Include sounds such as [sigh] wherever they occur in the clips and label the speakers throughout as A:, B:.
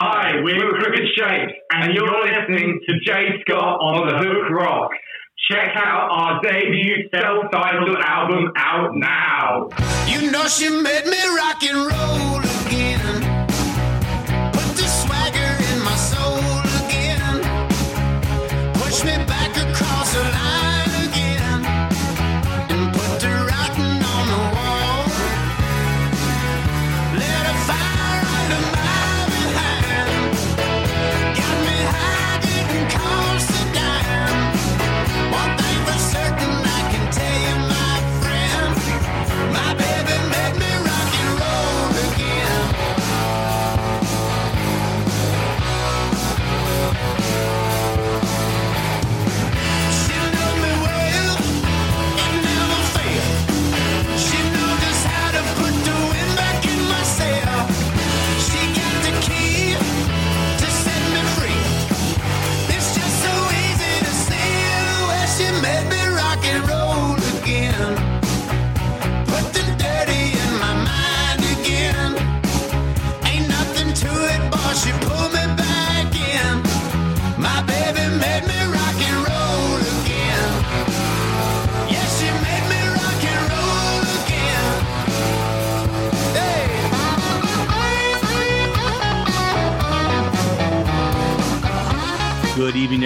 A: Hi, we're Crooked Shape, and you're listening to Jay Scott on The Hook Rock. Check out our debut self-titled album out now.
B: You know she made me rock and roll again.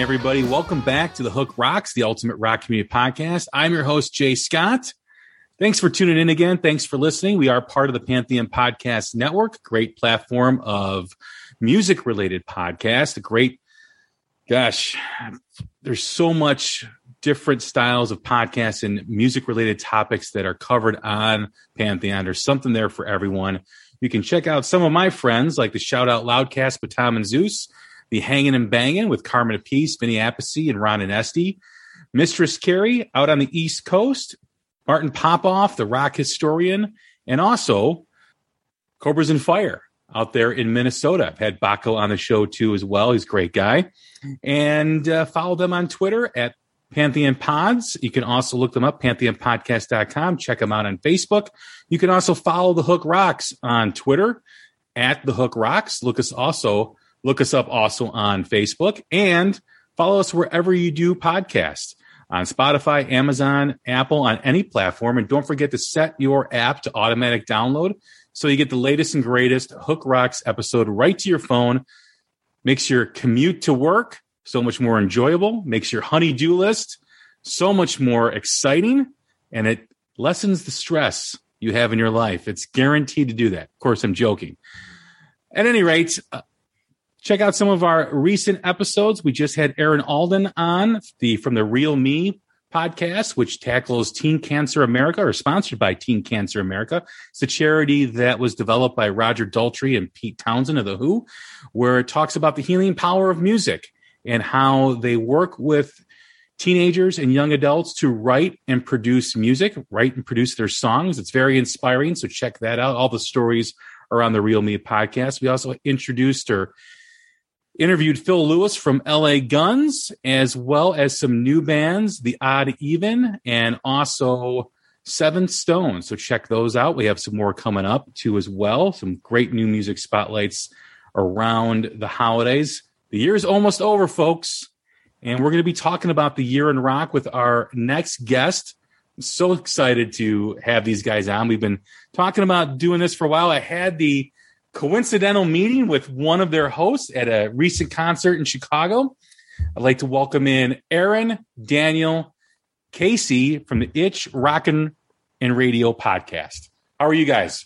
C: Everybody. Welcome back to the Hook Rocks, the Ultimate Rock Community Podcast. I'm your host, Jay Scott. Thanks for tuning in again. Thanks for listening. We are part of the Pantheon Podcast Network, great platform of music related podcasts. A great, gosh, there's so much different styles of podcasts and music related topics that are covered on Pantheon. There's something there for everyone. You can check out some of my friends like the Shout Out Loudcast with Tom and Zeus, the Hanging and Banging with Carmine Appice, Vinny Appice, and Ron and Esty, Mistress Carrie out on the East Coast, Martin Popoff, the rock historian, and also Cobras and Fire out there in Minnesota. I've had Baco on the show too as well. He's a great guy. And uh, follow them on Twitter at Pantheon Pods. You can also look them up, pantheonpodcast.com. Check them out on Facebook. You can also follow The Hook Rocks on Twitter at The Hook Rocks. Look us also look us up also on Facebook and follow us wherever you do podcasts on Spotify, Amazon, Apple, on any platform. And don't forget to set your app to automatic download so you get the latest and greatest Hook Rocks episode right to your phone. Makes your commute to work so much more enjoyable, makes your honey-do list so much more exciting, and it lessens the stress you have in your life. It's guaranteed to do that. Of course, I'm joking. At any rate, uh, check out some of our recent episodes. We just had Aaron Alden on the from the Real Me podcast, which tackles Teen Cancer America, or sponsored by Teen Cancer America. It's a charity that was developed by Roger Daltrey and Pete Townshend of The Who, where it talks about the healing power of music and how they work with teenagers and young adults to write and produce music, write and produce their songs. It's very inspiring. So check that out. All the stories are on the Real Me podcast. We also introduced or interviewed Phil Lewis from LA Guns, as well as some new bands, The Odd Even, and also Seven Stones. So check those out. We have some more coming up too as well. Some great new music spotlights around the holidays. The year is almost over, folks. And we're going to be talking about the year in rock with our next guest. I'm so excited to have these guys on. We've been talking about doing this for a while. I had the coincidental meeting with one of their hosts at a recent concert in Chicago. I'd like to welcome in Aaron, Daniel, Casey from the Itch Rockin' and Radio podcast. How are you guys?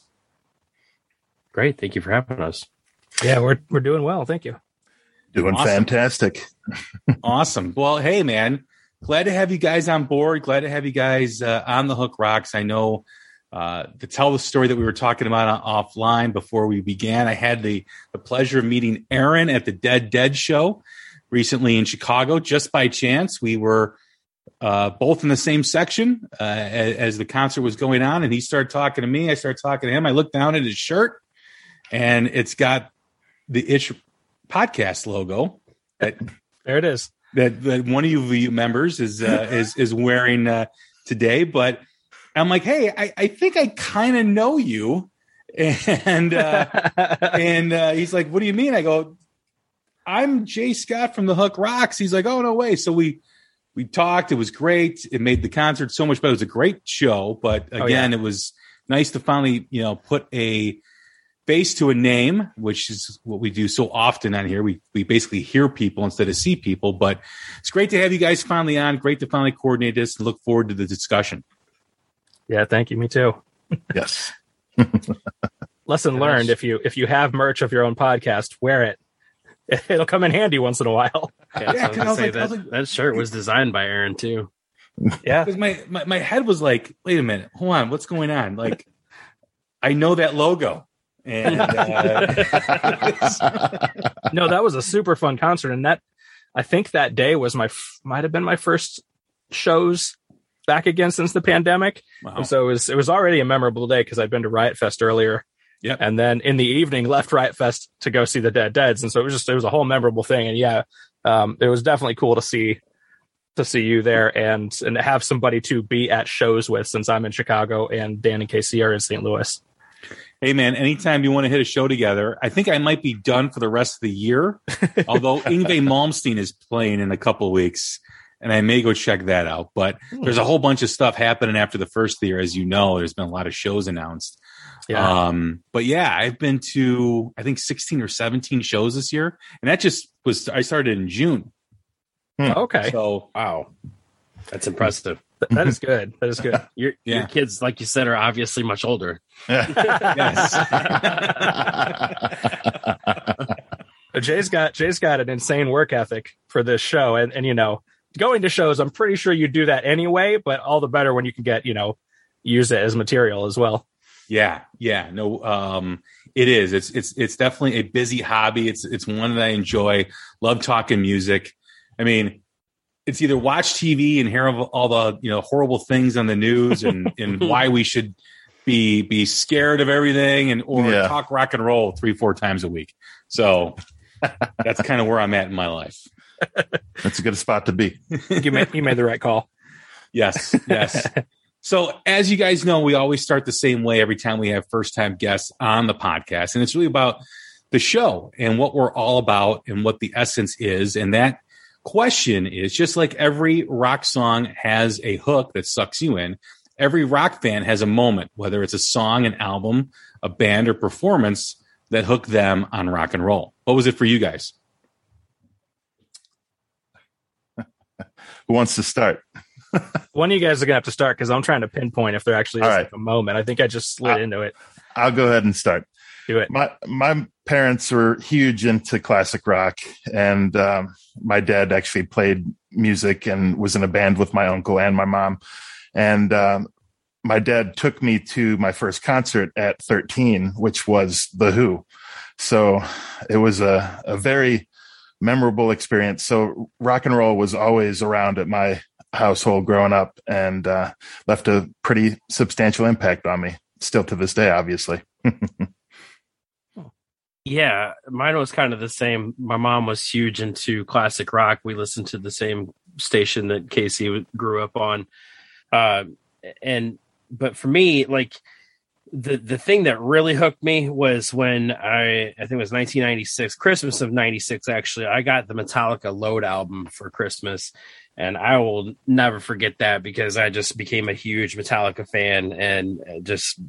D: Great. Thank you for having us.
E: Yeah, we're we're doing well. Thank you.
F: Doing
C: Awesome.
F: fantastic. [laughs]
C: Awesome. Well, hey, man, glad to have you guys on board. Glad to have you guys uh, on the Hook Rocks. I know uh, to tell the story that we were talking about offline before we began, I had the, the pleasure of meeting Aaron at the Dead Dead show recently in Chicago just by chance. We were uh, both in the same section uh, as, as the concert was going on, and he started talking to me. I started talking to him. I looked down at his shirt, and it's got the Itch podcast logo that
E: There it is.
C: that, that one of you members is uh, is is wearing uh, today. But I'm like, hey, I, I think I kind of know you, [laughs] and uh, [laughs] and uh, he's like, what do you mean? I go, I'm Jay Scott from the Hook Rocks. He's like, oh no way. So we we talked. It was great. It made the concert so much better. It was a great show. But
E: Oh,
C: again, it was nice to finally you know put a face to a name, which is what we do so often on here. We we basically hear people instead of see people. But it's great to have you guys finally on. Great to finally coordinate this and look forward to the discussion.
E: Yeah, thank you. Me too.
F: Yes. [laughs]
E: Lesson learned: if you if you have merch of your own podcast, wear it. [laughs] It'll come in handy once in a while.
D: Yeah,
C: Yeah,
D: so I was
C: 'cause I was
D: say
C: like- I was
D: that,
C: like-
D: that shirt was designed by Aaron too. [laughs]
E: Yeah,
C: Because my, my my head was like, wait a minute, hold on, what's going on? Like, I know that logo, and uh,
E: no, that was a super fun concert, and that I think that day was my f- might have been my first shows back again since the pandemic.
C: wow.
E: And so it was it was already a memorable day because I'd been to Riot Fest earlier.
C: Yep.
E: And then in the evening left Riot Fest to go see the Dead Deads. And so it was just it was a whole memorable thing. And yeah, um, it was definitely cool to see to see you there and and have somebody to be at shows with since I'm in Chicago and Dan and Casey are in St. Louis.
C: Hey man, anytime you want to hit a show together, I think I might be done for the rest of the year. [laughs] Although Yngwie Malmsteen is playing in a couple of weeks, and I may go check that out. But there's a whole bunch of stuff happening after the first year, as you know. There's been a lot of shows announced.
E: Yeah.
C: Um, but yeah, I've been to I think 16 or 17 shows this year, and that just was I started in June.
E: okay.
C: So
D: Wow, that's impressive.
E: That is good. That is good. [laughs]
D: Your
C: Yeah.
D: your kids, like you said, are obviously much older. [laughs]
C: yes, [laughs]
E: Jay's got Jay's got an insane work ethic for this show, and and you know, going to shows, I'm pretty sure you do that anyway. But all the better when you can get you know use it as material as well.
C: Yeah, yeah, no, um, it is. It's it's it's definitely a busy hobby. It's it's one that I enjoy. Love talking music. I mean, it's either watch TV and hear of all the you know horrible things on the news and and [laughs] why we should be be scared of everything and or
F: Yeah.
C: talk rock and roll three four times a week. So [laughs] that's kind of where I'm at in my life.
F: That's a good spot to be.
E: You made you made the right call.
C: Yes, yes. so, as you guys know, we always start the same way every time we have first time guests on the podcast. And it's really about the show and what we're all about and what the essence is. And that question is just like every rock song has a hook that sucks you in, every rock fan has a moment, whether it's a song, an album, a band, or performance that hooked them on rock and roll. What was it for you guys?
F: Who wants to start? [laughs]
E: One of you guys are gonna have to start because I'm trying to pinpoint if there actually is
F: right.
E: like a moment. I think I just slid
F: Uh,
E: into it.
F: I'll go ahead and start.
E: Do it.
F: My my parents were huge into classic rock, and um, my dad actually played music and was in a band with my uncle and my mom. And um, my dad took me to my first concert at 13, which was The Who. So it was a, a very memorable experience. So rock and roll was always around at my household growing up and uh, left a pretty substantial impact on me, still to this day, obviously. [laughs]
D: Yeah, mine was kind of the same. My mom was huge into classic rock. We listened to the same station that Casey grew up on. Uh, and but for me, like the the thing that really hooked me was when I I think it was 1996, Christmas of 96 actually. I got the Metallica Load album for Christmas and I will never forget that because I just became a huge Metallica fan and just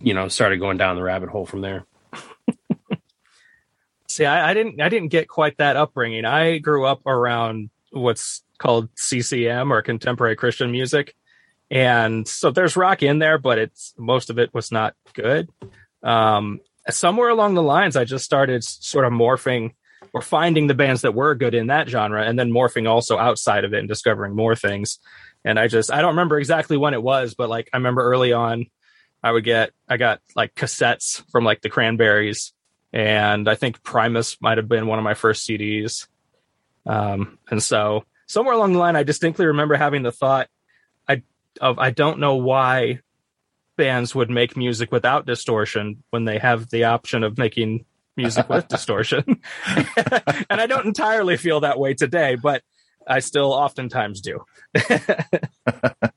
D: you know started going down the rabbit hole from there. [laughs]
E: See, I, I didn't I didn't get quite that upbringing. I grew up around what's called CCM or contemporary Christian music. And so there's rock in there, but it's most of it was not good. Um, somewhere along the lines, I just started sort of morphing or finding the bands that were good in that genre and then morphing also outside of it and discovering more things. And I just, I don't remember exactly when it was, but like I remember early on, I would get, I got like cassettes from like the Cranberries. And I think Primus might have been one of my first CDs. Um, and so somewhere along the line, I distinctly remember having the thought, of, I don't know why bands would make music without distortion when they have the option of making music with [laughs] distortion. [laughs] and I don't entirely feel that way today, but I still oftentimes do. [laughs]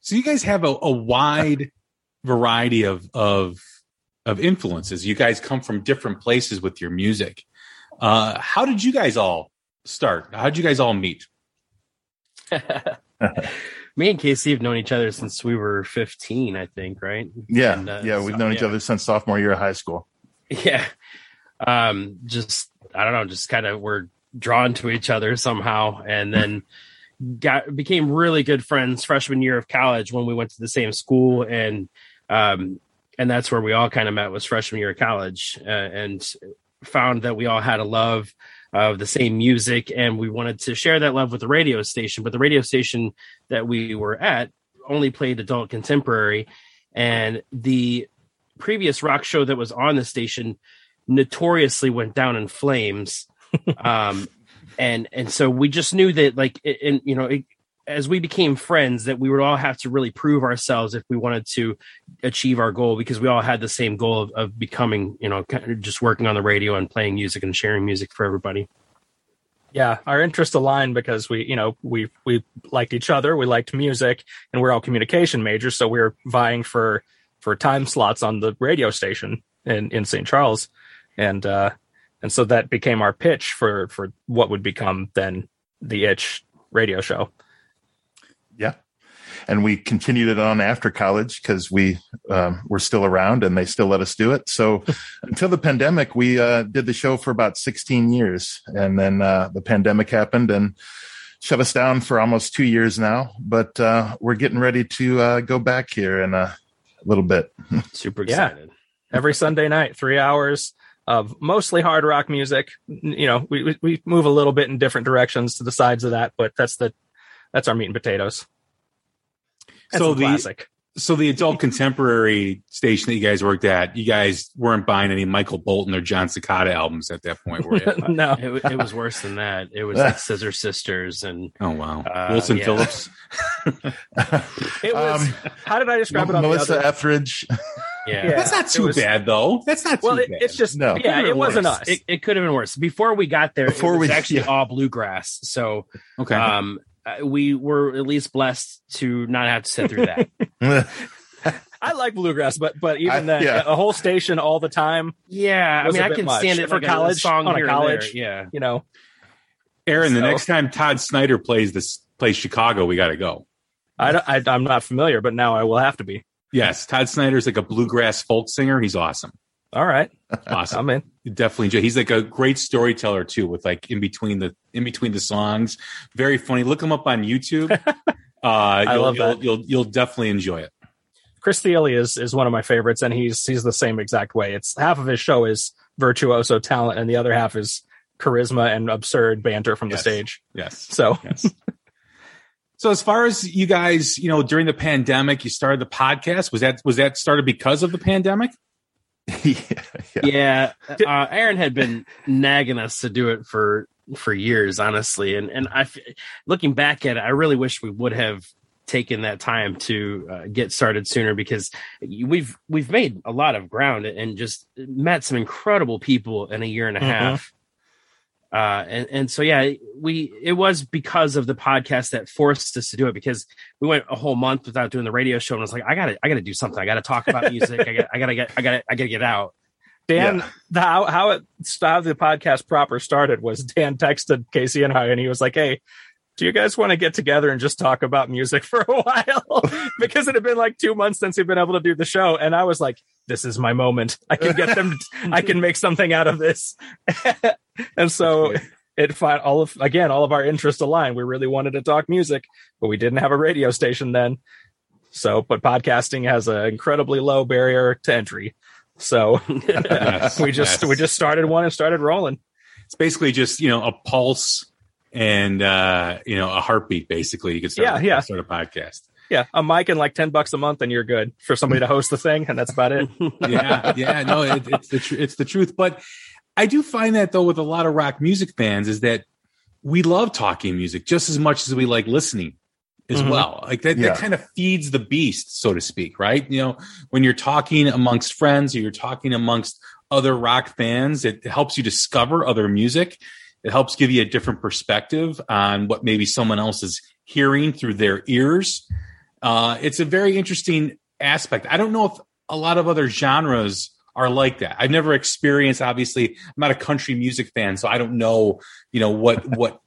C: So you guys have a, a wide variety of of of influences. You guys come from different places with your music. Uh, how did you guys all start? How did you guys all meet?
D: Me and Casey have known each other since we were 15, I think, right?
F: Yeah,
D: And, uh,
F: yeah, we've
D: so-
F: known each other since sophomore year of high school.
D: Yeah. Um, just I don't know, just kind of we're drawn to each other somehow and then got became really good friends freshman year of college when we went to the same school and um and that's where we all kind of met was freshman year of college uh, and found that we all had a love of the same music and we wanted to share that love with the radio station but the radio station that we were at only played adult contemporary and the previous rock show that was on the station notoriously went down in flames. [laughs] Um and and so we just knew that like it- and you know it, as we became friends that we would all have to really prove ourselves if we wanted to achieve our goal because we all had the same goal of, of becoming you know kind of just working on the radio and playing music and sharing music for everybody
E: yeah, our interests aligned because we, you know, we we liked each other, we liked music, and we're all communication majors, so we were vying for for time slots on the radio station in in St. Charles, and uh, and so that became our pitch for for what would become then the Itch radio show.
F: Yeah. And we continued it on after college because we um, were still around and they still let us do it. So [laughs] until the pandemic, we uh, did the show for about 16 years. And then uh, the pandemic happened and shut us down for almost two years now. But uh, we're getting ready to uh, go back here in a little bit. [laughs]
D: super
E: Yeah.
D: excited
E: every Sunday night, three hours of mostly hard rock music. You know, we we- we move a little bit in different directions to the sides of that, but that's the that's our meat and potatoes. That's
C: So
E: a
C: the-
E: classic.
C: So the adult contemporary station that you guys worked at, you guys weren't buying any Michael Bolton or Jon Secada albums at that point, were you? [laughs]
E: no,
D: it, it was worse than that it was like [laughs] scissor sisters and
C: oh wow,
D: Uh,
C: Wilson
D: yeah.
C: Phillips. [laughs]
E: It was.
F: Um,
E: how did I describe it on
F: Melissa
E: the other?
F: Etheridge.
D: yeah,
E: Yeah.
C: That's not too
E: was-
C: bad though. That's not too
E: Well, it,
C: bad.
E: it's just
F: No.
E: yeah, it wasn't
D: worse.
E: us.
D: It, it could have been worse. Before we got there,
F: Before
D: it was
F: we-
D: actually
F: yeah.
D: all bluegrass. So
C: okay.
D: um, Uh, we were at least blessed to not have to sit through that. [laughs] [laughs]
E: I like bluegrass, but but even
F: I-
E: that
F: yeah.
E: a whole station all the time,
D: yeah, I mean,
E: a
D: I
E: bit
D: can
E: much.
D: stand it
E: For
D: like
E: college,
D: a song
E: on a
D: here there.
E: college.
D: Yeah,
E: you know.
C: Aaron, the next time Todd Snider plays this plays Chicago, we got to go.
E: I, don't- I I'm not familiar, but now I will have to be.
C: Yes, Todd Snider's like a bluegrass folk singer. He's awesome.
E: All right,
C: Awesome.
E: I'm in.
C: Definitely enjoy. He's like a great storyteller too, with like in between the in between the songs. Very funny. Look him up on YouTube. [laughs] Uh, you'll,
E: love
C: you'll. You'll you'll definitely enjoy it.
E: Chris Thile is is one of my favorites, and he's he's the same exact way. It's half of his show is virtuoso talent, and the other half is charisma and absurd banter from
C: Yes.
E: the stage.
C: Yes.
E: So
C: Yes. so as far as you guys, you know, during the pandemic, you started the podcast. Was that was that started because of the pandemic? [laughs]
F: yeah, yeah.
D: yeah. Uh, Aaron had been nagging us to do it for for years, honestly, and and I, f- looking back at it, I really wish we would have taken that time to uh, get started sooner because we've we've made a lot of ground and just met some incredible people in a year and a
E: Mhm.
D: half. Uh, and and so yeah, we it was because of the podcast that forced us to do it because we went a whole month without doing the radio show and I was like I got to I got to do something I got to talk about music I got I got to get I got to I got to get out.
E: Dan,
F: Yeah.
E: the, how how it how the podcast proper started was Dan texted Casey and I, and he was like, "Hey, do you guys want to get together and just talk about music [laughs] for a while?" [laughs] because it had been like two months since we'd been able to do the show, and I was like, "This is my moment. I can get them. I can make something out of this." [laughs] and so it find all of again all of our interests aligned. We really wanted to talk music, but we didn't have a radio station then. So, but podcasting has an incredibly low barrier to entry. So [laughs]
C: Yes,
E: we just
C: yes.
E: we just started one and started rolling.
C: It's basically just you know a pulse and uh, you know a heartbeat. Basically, you could start
E: Yeah, yeah.
C: start a podcast.
E: Yeah, a mic and like ten bucks a month, and you're good for somebody to host the thing, and that's about it. [laughs]
C: yeah, yeah, no, it, it's the tr- it's the truth. But I do find that though with a lot of rock music fans is that we love talking music just as much as we like listening as
E: Mhm.
C: well. Like that,
F: Yeah.
C: that kind of feeds the beast, so to speak, right? You know, when you're talking amongst friends or you're talking amongst other rock fans, it helps you discover other music. It helps give you a different perspective on what maybe someone else is hearing through their ears. Uh, it's a very interesting aspect. I don't know if a lot of other genres are like that. I've never experienced. Obviously, I'm not a country music fan, so I don't know. You know what what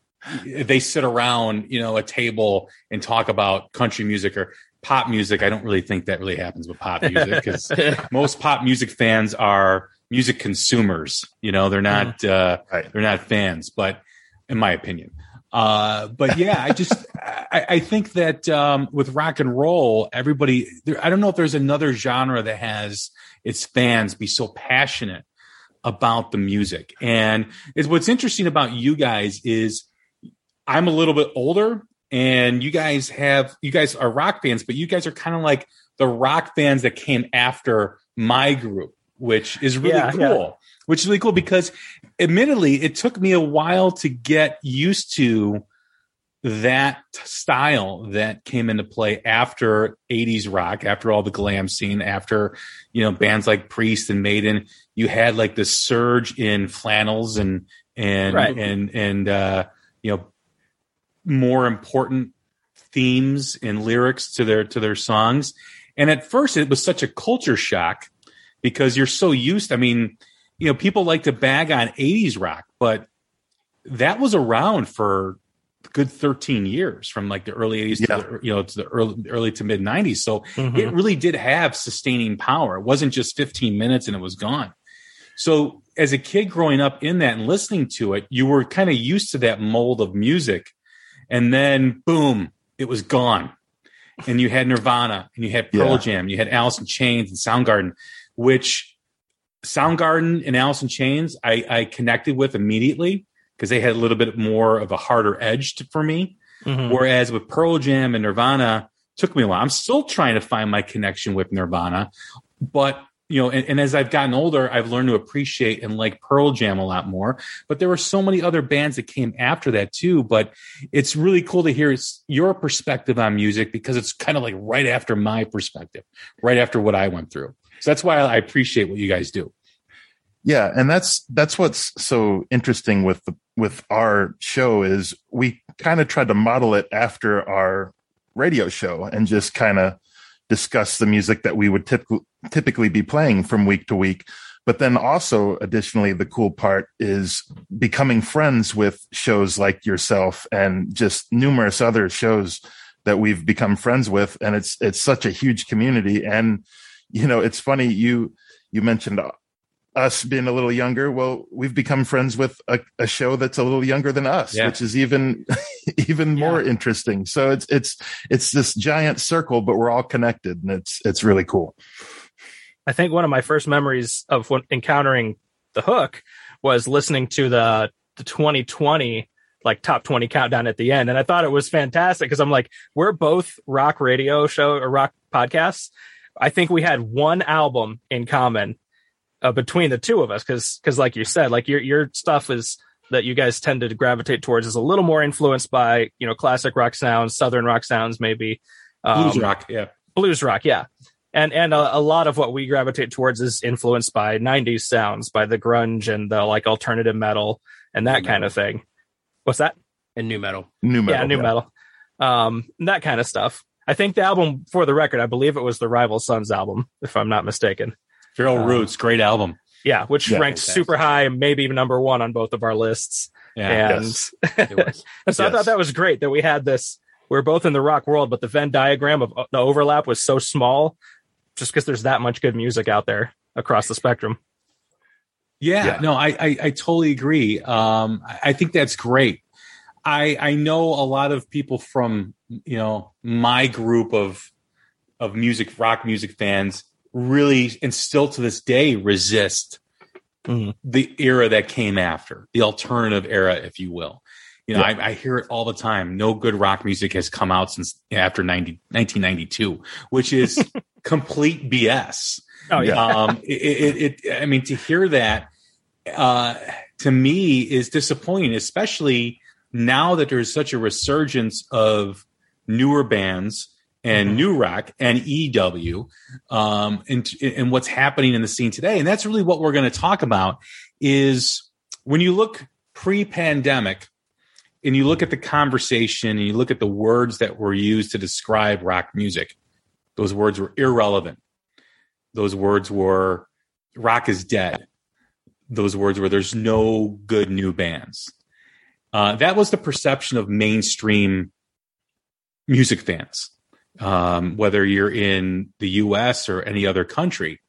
C: they sit around you know a table and talk about country music or pop music. I don't really think that really happens with pop music because [laughs] most pop music fans are music consumers. You know, they're not uh,
F: Right.
C: they're not fans, but in my opinion. Uh, but yeah, I just I, I think that um, with rock and roll, everybody there, I don't know if there's another genre that has its fans be so passionate about the music. And is what's interesting about you guys is I'm a little bit older and you guys have you guys are rock fans, but you guys are kind of like the rock fans that came after my group, which is really
E: Yeah,
C: cool.
E: yeah.
C: Which is really cool because admittedly it took me a while to get used to that style that came into play after 80s rock, after all the glam scene, after, you know, bands like Priest and Maiden, you had like this surge in flannels and, and,
E: Right.
C: and, and, uh, you know, more important themes and lyrics to their, to their songs. And at first it was such a culture shock because you're so used. I mean, you know, people like to bag on 80s rock, but that was around for good 13 years from like the early 80s
F: Yeah.
C: to the, you know to the early early to mid 90s so
E: Mhm.
C: it really did have sustaining power. It wasn't just 15 minutes and it was gone. So as a kid growing up in that and listening to it you were kind of used to that mold of music. And then boom it was gone. And you had nirvana and you had pearl
F: Yeah.
C: jam. You had alice in chains and soundgarden which soundgarden and alice in chains i, I connected with immediately because they had a little bit more of a harder edge to, for me
E: Mhm.
C: Whereas with Pearl Jam and Nirvana, took me a while. I'm still trying to find my connection with Nirvana, but you know, and, and as I've gotten older, I've learned to appreciate and like Pearl Jam a lot more. But there were so many other bands that came after that too. But it's really cool to hear your perspective on music because it's kind of like right after my perspective, right after what I went through. So that's why I appreciate what you guys do.
F: Yeah, and that's that's what's so interesting with the with our show is we kind of tried to model it after our radio show and just kind of discuss the music that we would typically typically be playing from week to week. But then also additionally the cool part is becoming friends with shows like yourself and just numerous other shows that we've become friends with and it's it's such a huge community and you know it's funny you you mentioned us being a little younger well we've become friends with a, a show that's a little younger than us
C: Yeah.
F: which is even [laughs] even more interesting. So it's it's it's this giant circle but we're all connected and it's it's really cool.
E: I think one of my first memories of when encountering the hook was listening to the the 2020 like top 20 countdown at the end and I thought it was fantastic because I'm like we're both rock radio show or rock podcasts. I think we had one album in common uh, between the two of us because because like you said like your your stuff is that you guys tend to gravitate towards is a little more influenced by you know classic rock sounds southern rock sounds maybe
C: Blues
E: Um,
C: rock, yeah.
E: blues rock yeah. And and a, a lot of what we gravitate towards is influenced by 90s sounds by the grunge and the like alternative metal and that kind of thing. What's that?
D: And nu metal.
F: Nu metal.
E: yeah nu metal. Um that kind of stuff. I think the album for the record i believe it was the rival sons album if i'm not mistaken
C: Feral
E: Uh,
C: Roots, great album.
E: yeah which
F: Yeah,
E: ranked
D: fantastic.
E: super high maybe even number one on both of our lists
C: Yeah.
E: and
F: Yes. [laughs]
D: It was.
E: And so I thought that was great that we had this. We are both in the rock world, but the Venn diagram of uh, the overlap was so small, just because there's that much good music out there across the spectrum.
C: Yeah,
F: Yeah.
C: no, I, I I totally agree. Um, I I think that's great. I I know a lot of people from you know my group of of music rock music fans really and still to this day resist
E: Mhm.
C: the era that came after the alternative era, if you will. You know, I, I hear it all the time. No good rock music has come out since after 90, 1992, which is [laughs] complete BS
E: Oh yeah,
C: um, it, it, it, I mean, to hear that, uh, to me is disappointing, especially now that there's such a resurgence of newer bands and new rock and EW, um, and, and what's happening in the scene today. And that's really what we're going to talk about is when you look pre-pandemic and you look at the conversation and you look at the words that were used to describe rock music, those words were irrelevant. Those words were rock is dead. Those words were there's no good new bands. Uh, that was the perception of mainstream music fans um, whether you're in the us or any other country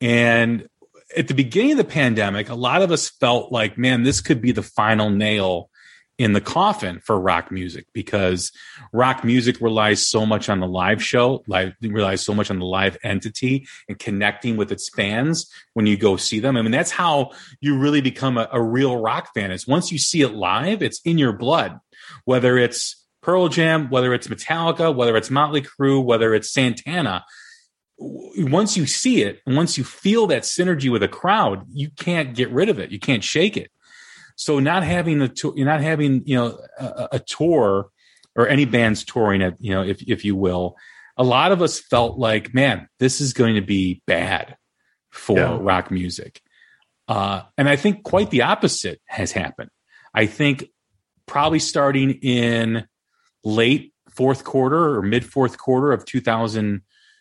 C: and at the beginning of the pandemic a lot of us felt like man this could be the final nail in the coffin for rock music because rock music relies so much on the live show, live relies so much on the live entity and connecting with its fans when you go see them. I mean, that's how you really become a, a real rock fan. Is once you see it live, it's in your blood. Whether it's Pearl Jam, whether it's Metallica, whether it's Motley Crue, whether it's Santana. Once you see it, and once you feel that synergy with a crowd, you can't get rid of it. You can't shake it. So not having the tour, not having you know a, a tour or any bands touring it, you know, if if you will, a lot of us felt like, man, this is going to be bad for
F: Yeah.
C: rock music. Uh, and I think quite the opposite has happened. I think probably starting in late fourth quarter or mid fourth quarter of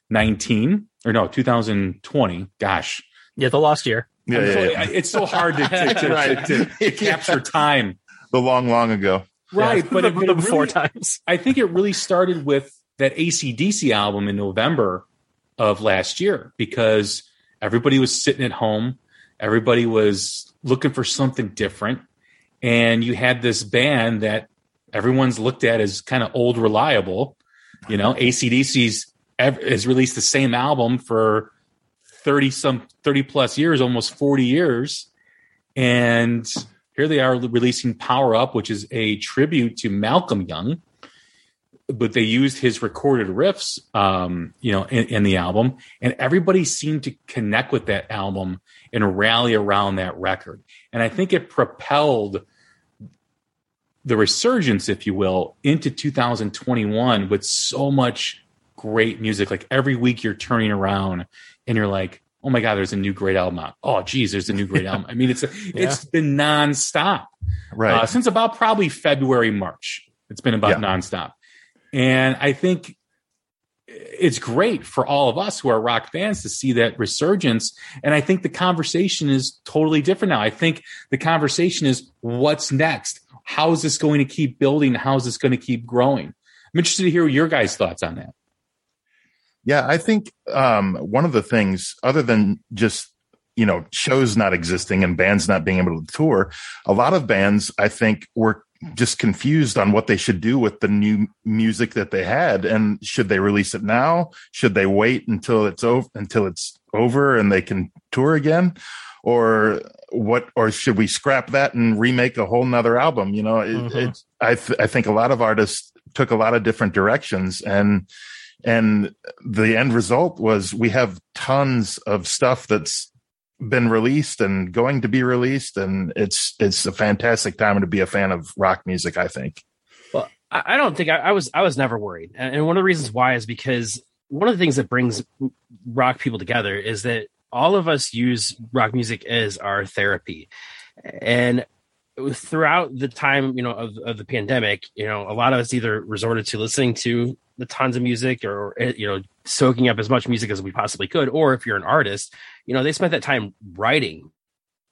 C: 2019 or no 2020. Gosh,
E: yeah, the lost year.
F: Yeah, yeah,
C: so-
F: yeah.
C: it's so hard to, to, to, [laughs]
F: Right.
C: to, to capture [laughs] time.
F: The long, long ago.
C: Right,
E: Yeah,
C: but,
E: the,
C: it, but
E: the
C: it
E: before
C: really,
E: times.
C: I think it really started with that ACDC album in November of last year because everybody was sitting at home, everybody was looking for something different, and you had this band that everyone's looked at as kind of old reliable. You know, [laughs] ACDC's has released the same album for 30 some 30 plus years, almost 40 years. And here they are releasing Power Up, which is a tribute to Malcolm Young. But they used his recorded riffs, um, you know, in, in the album, and everybody seemed to connect with that album and rally around that record. And I think it propelled the resurgence, if you will, into 2021 with so much great music. Like every week you're turning around and you're like, oh my God, there's a new great album out. Oh, geez, there's a new great album. I mean, it's, [laughs] it's been nonstop
F: Right.
C: uh, since about probably February, March. It's been about
F: Yeah.
C: nonstop. And I think it's great for all of us who are rock fans to see that resurgence. And I think the conversation is totally different now. I think the conversation is what's next? How is this going to keep building? How is this going to keep growing? I'm interested to hear your guys' thoughts on that.
F: Yeah, I think um, one of the things, other than just you know shows not existing and bands not being able to tour, a lot of bands I think were just confused on what they should do with the new music that they had, and should they release it now? Should they wait until it's over until it's over and they can tour again? Or what? Or should we scrap that and remake a whole nother album? You know, it,
E: Mhm.
F: it's I th- I think a lot of artists took a lot of different directions and and the end result was we have tons of stuff that's been released and going to be released and it's it's a fantastic time to be a fan of rock music i think
D: I, I don't think I, I was I was never worried, and one of the reasons why is because one of the things that brings rock people together is that all of us use rock music as our therapy, and throughout the time you know of, of the pandemic, you know, a lot of us either resorted to listening to the tons of music or eh, you know soaking up as much music as we possibly could, or if you're an artist, you know, they spent that time writing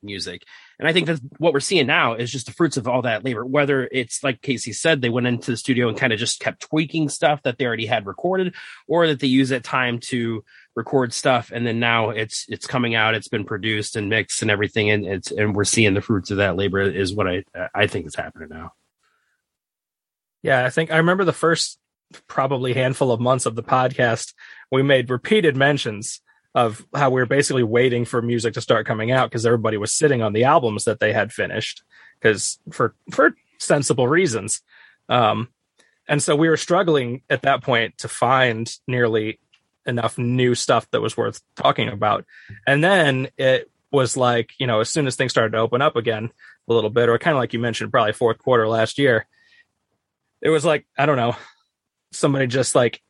D: music. And I think that's what we're seeing now is just the fruits of all that labor. Whether it's like Casey said, they went into the studio and kind of just kept tweaking stuff that they already had recorded, or that they use that time to record stuff, and then now it's it's coming out, it's been produced and mixed and everything, and it's and we're seeing the fruits of that labor is what I I think is happening now.
E: Yeah, I think I remember the first probably handful of months of the podcast, we made repeated mentions of how we were basically waiting for music to start coming out because everybody was sitting on the albums that they had finished because for for sensible reasons. Um, and so we were struggling at that point to find nearly enough new stuff that was worth talking about. And then it was like, you know, as soon as things started to open up again a little bit, or kind of like you mentioned, probably fourth quarter last year, it was like, I don't know, somebody just like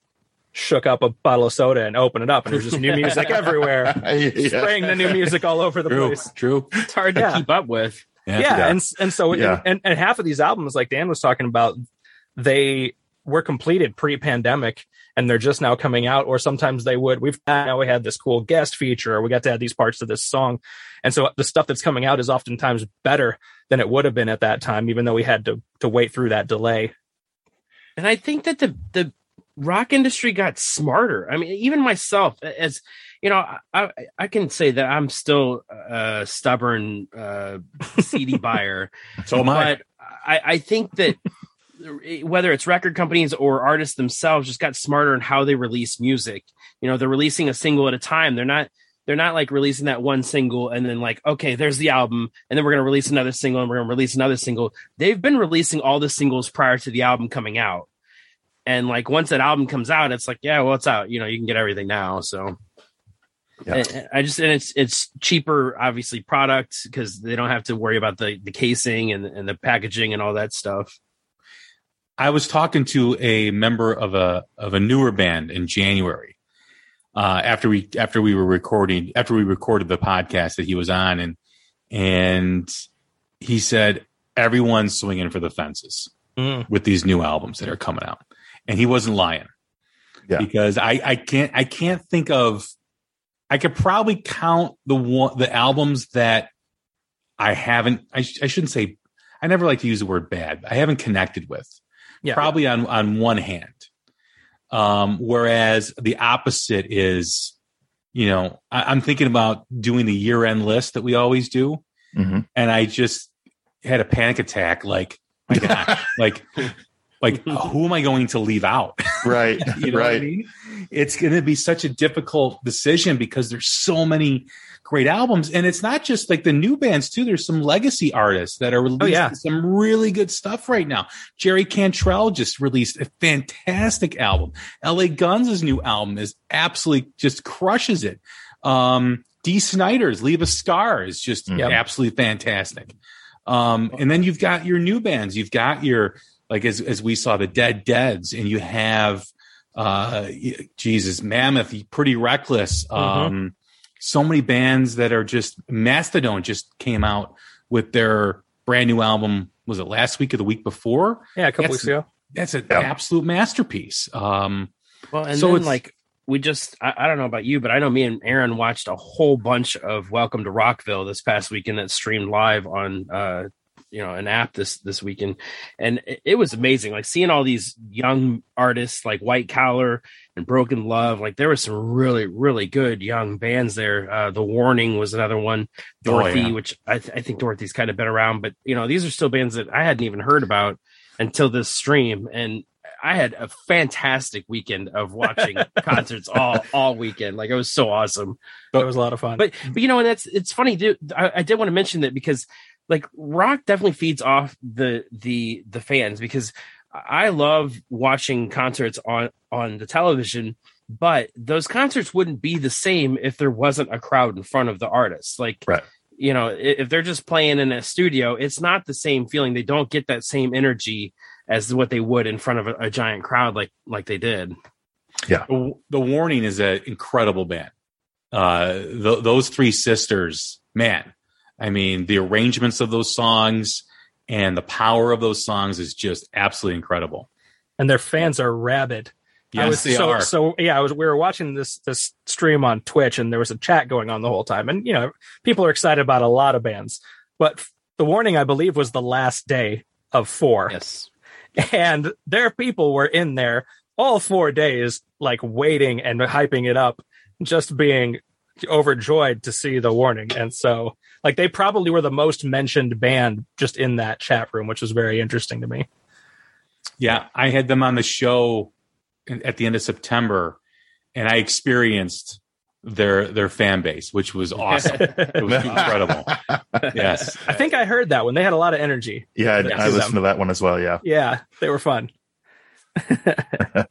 E: shook up a bottle of soda and opened it up and there's just new music [laughs] everywhere [laughs]
F: Yeah.
E: spraying the new music all over the
C: True,
E: place
C: true.
D: It's hard to
E: Yeah.
D: keep up with.
E: yeah,
F: Yeah.
E: and and so
F: Yeah.
E: and, and half of these albums like dan was talking about they were completed pre-pandemic and they're just now coming out or sometimes they would we've now we had this cool guest feature or we got to add these parts to this song and so the stuff that's coming out is oftentimes better than it would have been at that time even though we had to to wait through that delay
D: and I think that the the rock industry got smarter. I mean, even myself, as you know, I I can say that I'm still a stubborn uh, CD [laughs] buyer,
C: So am I.
D: but I I think that Eh, whether it's record companies or artists themselves just got smarter in how they release music. You know, they're releasing a single at a time. They're not they're not like releasing that one single and then like okay there's the album and then we're going to release another single and we're going to release another single they've been releasing all the singles prior to the album coming out and like once that album comes out it's like yeah well it's out you know you can get everything now so
F: Yeah.
D: And- and i just and it's it's cheaper obviously product because they don't have to worry about the the casing and and the packaging and all that stuff
C: I was talking to a member of a of a newer band in January uh, after we after we were recording after we recorded the podcast that he was on and and he said everyone's swinging for the fences
E: Mm.
C: with these new albums that are coming out and he wasn't lying
F: Yeah.
C: because I I can't I can't think of I could probably count the one the albums that I haven't I, sh- I shouldn't say I never like to use the word bad I haven't connected with
E: yeah
C: probably on on one hand um whereas the opposite is you know I, i'm thinking about doing the year end list that we always do
F: Mhm.
C: and i just had a panic attack like my gosh [laughs] like like who am i going to leave out
F: Right. [laughs]
C: you know what I
F: right.
C: mean? It's going to be such a difficult decision because there's so many great albums, and it's not just like the new bands too. There's some legacy artists that are releasing
E: yeah.
C: some really good stuff right now. Jerry Cantrell just released a fantastic album. L.A. Guns' new album is absolutely just crushes it. Um, Dee Snider's "Leave a Scar" is just absolutely fantastic. Um, and then you've got your new bands. You've got your like as as we saw the Dead Deads, and you have uh Jesus Mammoth, Pretty Reckless. Um, so many bands that are just Mastodon just came out with their brand new album. Was it last week or the week before?
E: yeah a couple
C: That's-
E: weeks ago
C: That's an
F: Yeah.
C: absolute masterpiece. Um,
D: Well, and
C: So
D: then
C: it's-
D: like we just I, I don't know about you, but I know me and Aaron watched a whole bunch of Welcome to Rockville this past weekend that streamed live on uh you know an app this this weekend and it, it was amazing like seeing all these young artists like white collar and broken love like there were some really really good young bands there uh the warning was another one dorothy
C: yeah.
D: which I, th- I think dorothy's kind of been around but you know these are still bands that i hadn't even heard about until this stream and I had a fantastic weekend of watching [laughs] concerts all all weekend. Like it was so awesome.
E: it was a lot of fun
D: But but you know, and that's it's funny. Dude, I, I did want to mention that because like rock definitely feeds off the the the fans because I love watching concerts on on the television. But those concerts wouldn't be the same if there wasn't a crowd in front of the artists. Like
F: Right.
D: you know, if they're just playing in a studio, it's not the same feeling. They don't get that same energy as what they would in front of a, a giant crowd like like they did.
C: The, the Warning is an incredible band. Uh, th- those three sisters, man. I mean, the arrangements of those songs and the power of those songs is just absolutely incredible.
E: and their fans are rabid. I
C: Yes,
E: was,
C: they
E: so,
C: are.
E: So yeah, I was. We were watching this this stream on Twitch, and there was a chat going on the whole time. And you know, people are excited about a lot of bands, but the warning, I believe, was the last day of four.
D: Yes. [laughs]
E: and their people were in there all four days, like waiting and hyping it up, just being overjoyed to see the warning. And so, like, they probably were the most mentioned band just in that chat room, which was very interesting to me.
C: Yeah, I had them on the show at the end of September, and I experienced their their fan base, which was [laughs] awesome. it was incredible. Yes,
E: I think I heard that one. They had a lot of energy.
F: Yeah, I, I listened to that one as well. Yeah.
E: Yeah, they were fun. [laughs] but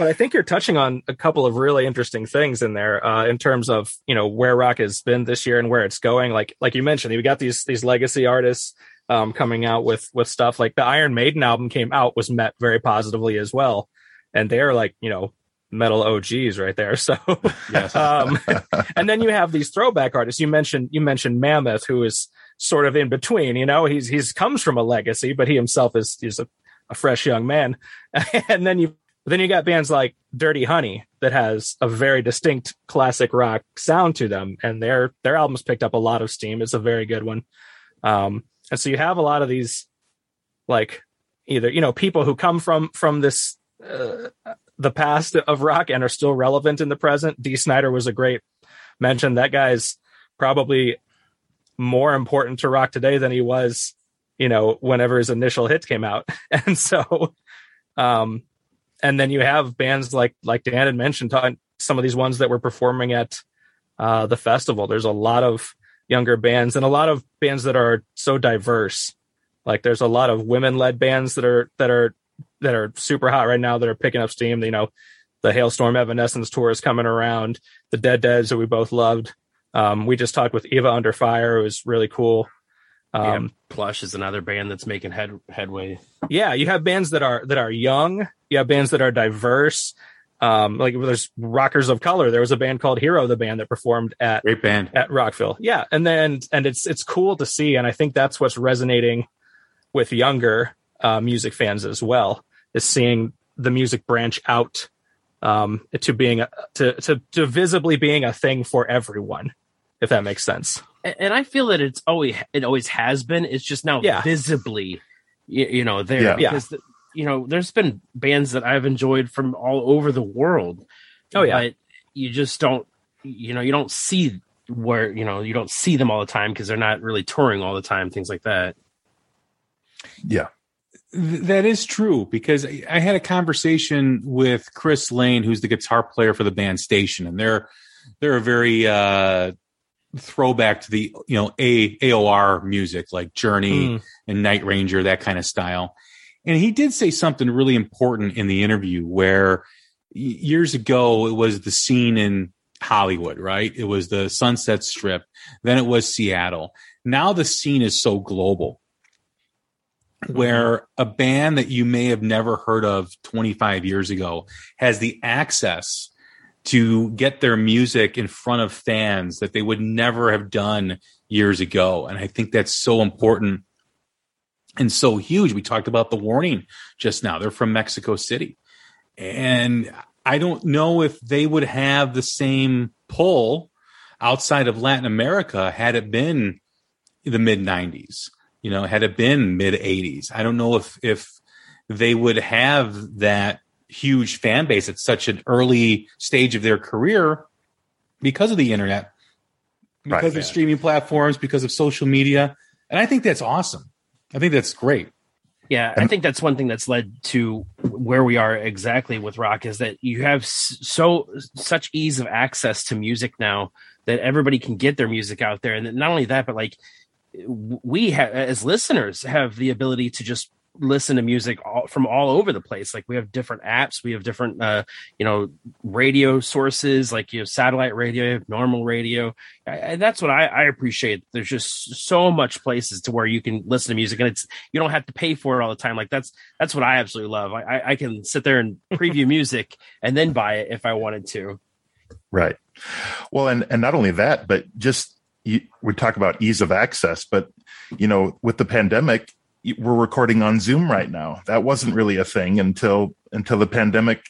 E: I think you're touching on a couple of really interesting things in there uh, in terms of you know where rock has been this year and where it's going. Like like you mentioned, we got these these legacy artists um, coming out with with stuff like the Iron Maiden album came out was met very positively as well, and they're like you know metal OGs right there. [laughs] So
C: yes.
E: um, [laughs] and then you have these throwback artists. You mentioned you mentioned Mammoth, who is sort of in between. You know, he's he's comes from a legacy, but he himself is is a, a fresh young man. [laughs] and then you then you got bands like Dirty Honey that has a very distinct classic rock sound to them, and their their albums picked up a lot of steam. It's a very good one. Um, and so you have a lot of these like either you know people who come from from this uh, the past of rock and are still relevant in the present. Dee Snider was a great mention. That guy's probably more important to rock today than he was, you know, whenever his initial hits came out. [laughs] And so, um, and then you have bands like like Dan had mentioned, some of these ones that were performing at uh, the festival. There's a lot of younger bands and a lot of bands that are so diverse. Like there's a lot of women led bands that are that are that are super hot right now that are picking up steam. You know, the Halestorm Evanescence tour is coming around. The Dead Deads that we both loved. Um, we just talked with Eva Under Fire. It was really cool. Um,
D: yeah, Plush is another band that's making head headway.
E: yeah, you have bands that are that are young. You have bands that are diverse. Um, like there's rockers of color. There was a band called Hero, the band that performed at
C: great band.
E: at Rockville. Yeah, and then and it's it's cool to see, and I think that's what's resonating with younger uh, music fans as well is seeing the music branch out um, to being a, to to to visibly being a thing for everyone, if that makes sense.
D: And, and I feel that it's always it always has been. It's just now
E: Yeah.
D: visibly, you, you know, there
F: Yeah.
E: Yeah.
D: because the, you know there's been bands that I've enjoyed from all over the world.
E: Oh, yeah.
D: but you just don't you know you don't see where you know you don't see them all the time because they're not really touring all the time, things like that.
F: Yeah.
C: That is true because I I had a conversation with Chris Lane, who's the guitar player for the band Station, and they're they're a very uh, throwback to the you know a AOR music like Journey
E: Mm.
C: and Night Ranger, that kind of style. And he did say something really important in the interview where years ago it was the scene in Hollywood, right? It was the Sunset Strip, then it was Seattle. Now the scene is so global where a band that you may have never heard of 25 years ago has the access to get their music in front of fans that they would never have done years ago. And I think that's so important and so huge. We talked about the warning just now. They're from Mexico City. And I don't know if they would have the same pull outside of Latin America had it been the mid 90s you know had it been mid 80s i don't know if if they would have that huge fan base at such an early stage of their career because of the internet because
F: Right.
C: of streaming platforms because of social media. And i think that's awesome. I think that's great.
D: Yeah, I think that's one thing that's led to where we are exactly with rock is that you have so such ease of access to music now that everybody can get their music out there, and not only that, but like we as listeners have the ability to just listen to music all, from all over the place. Like we have different apps, we have different, uh, you know, radio sources. Like you have satellite radio, normal radio, and that's what I, I appreciate. There's just so much places to where you can listen to music, and it's you don't have to pay for it all the time. Like that's that's what I absolutely love. I, I, I can sit there and preview [laughs] music and then buy it if I wanted to.
F: Right. Well, and and not only that, but just you, we talk about ease of access, but you know, with the pandemic, we're recording on Zoom right now. That wasn't really a thing until until the pandemic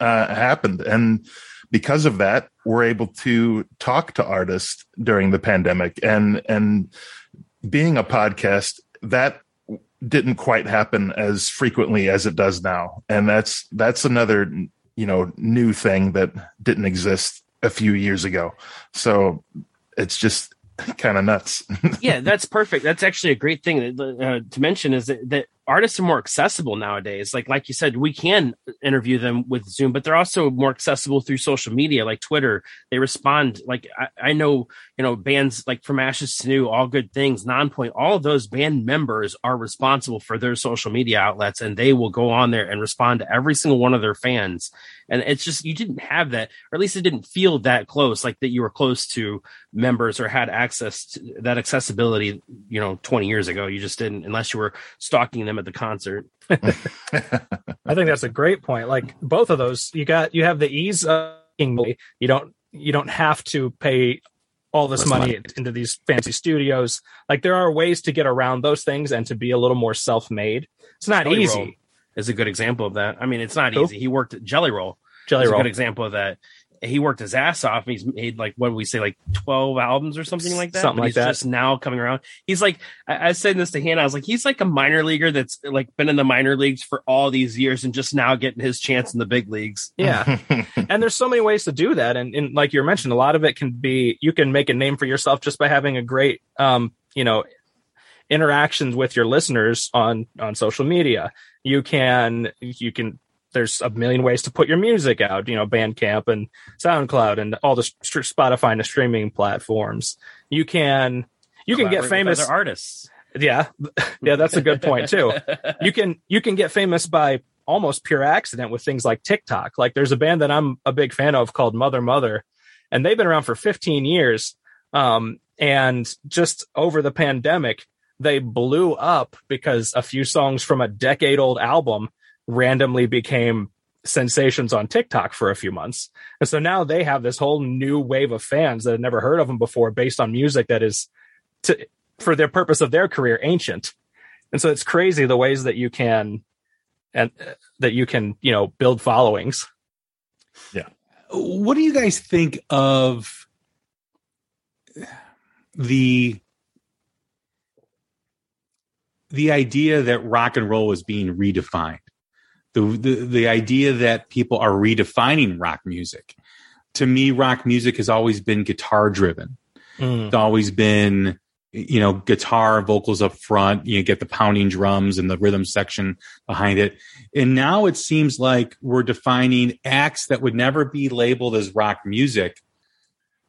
F: uh, happened, and because of that, we're able to talk to artists during the pandemic, and and being a podcast that didn't quite happen as frequently as it does now, and that's that's another you know new thing that didn't exist a few years ago. So it's just [laughs] kind of nuts. [laughs]
D: yeah, that's perfect. That's actually a great thing uh, to mention is that, that artists are more accessible nowadays. Like like you said, we can interview them with Zoom, but they're also more accessible through social media, like Twitter. They respond. Like I, I know, you know, bands like From Ashes to New, All Good Things, Nonpoint, all those band members are responsible for their social media outlets, and they will go on there and respond to every single one of their fans. And it's just you didn't have that, or at least it didn't feel that close, like that you were close to members or had access to that accessibility. You know, twenty years ago, you just didn't, unless you were stalking them at the concert. [laughs] [laughs]
E: I think that's a great point. Like both of those, you got you have the ease of you don't you don't have to pay all this
F: That's
E: money into these fancy studios. Like there are ways to get around those things and to be a little more self-made. It's not
D: Jelly
E: easy.
D: Is a good example of that. I mean, it's not
E: Who?
D: easy. He worked at Jelly Roll.
E: Jelly
D: is
E: Roll.
D: a good example of that. He worked his ass off. He's made like what do we say, like twelve albums or something like that.
E: Something
D: But
E: like
D: he's
E: that.
D: Just now coming around. He's like I, I was saying this to Hannah. I was like, he's like a minor leaguer that's like been in the minor leagues for all these years and just now getting his chance in the big leagues.
E: Yeah. [laughs] and there's so many ways to do that. And, and like you mentioned, a lot of it can be you can make a name for yourself just by having a great um, you know, interactions with your listeners on on social media. You can you can there's a million ways to put your music out, you know, Bandcamp and SoundCloud and all the st- Spotify and the streaming platforms. You can you can get famous
D: artists.
E: yeah. [laughs] Yeah, that's a good point too. You can you can get famous by almost pure accident with things like TikTok. Like there's a band that I'm a big fan of called Mother Mother, and they've been around for 15 years. Um, and just over the pandemic, they blew up because a few songs from a decade old album randomly became sensations on TikTok for a few months. And so now they have this whole new wave of fans that had never heard of them before based on music that is to, for their purpose of their career ancient. And so it's crazy the ways that you can and uh, that you can, you know, build followings. Yeah.
C: What do you guys think of the the idea that rock and roll is being redefined the, the the idea that people are redefining rock music. To me rock music has always been guitar driven. Mm. It's always been you know guitar vocals up front you get the pounding drums and the rhythm section behind it. And now it seems like we're defining acts that would never be labeled as rock music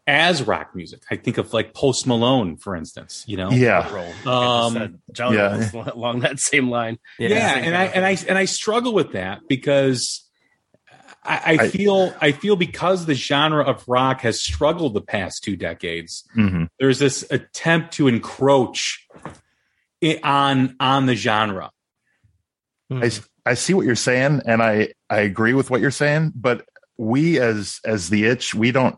C: as rock music i think of like post malone for instance you know
F: yeah.
D: Roll. Like I just
C: Um,
D: said,
F: yeah.
D: Along that same line.
C: yeah,
D: Same
C: and I and I and I struggle with that because I, I
F: I-
C: feel I feel because the genre of rock has struggled the past two decades.
F: Mhm.
C: There's this attempt to encroach i on on the genre.
F: I, I see what you're saying and I, I agree with what you're saying, but we as as the itch, we don't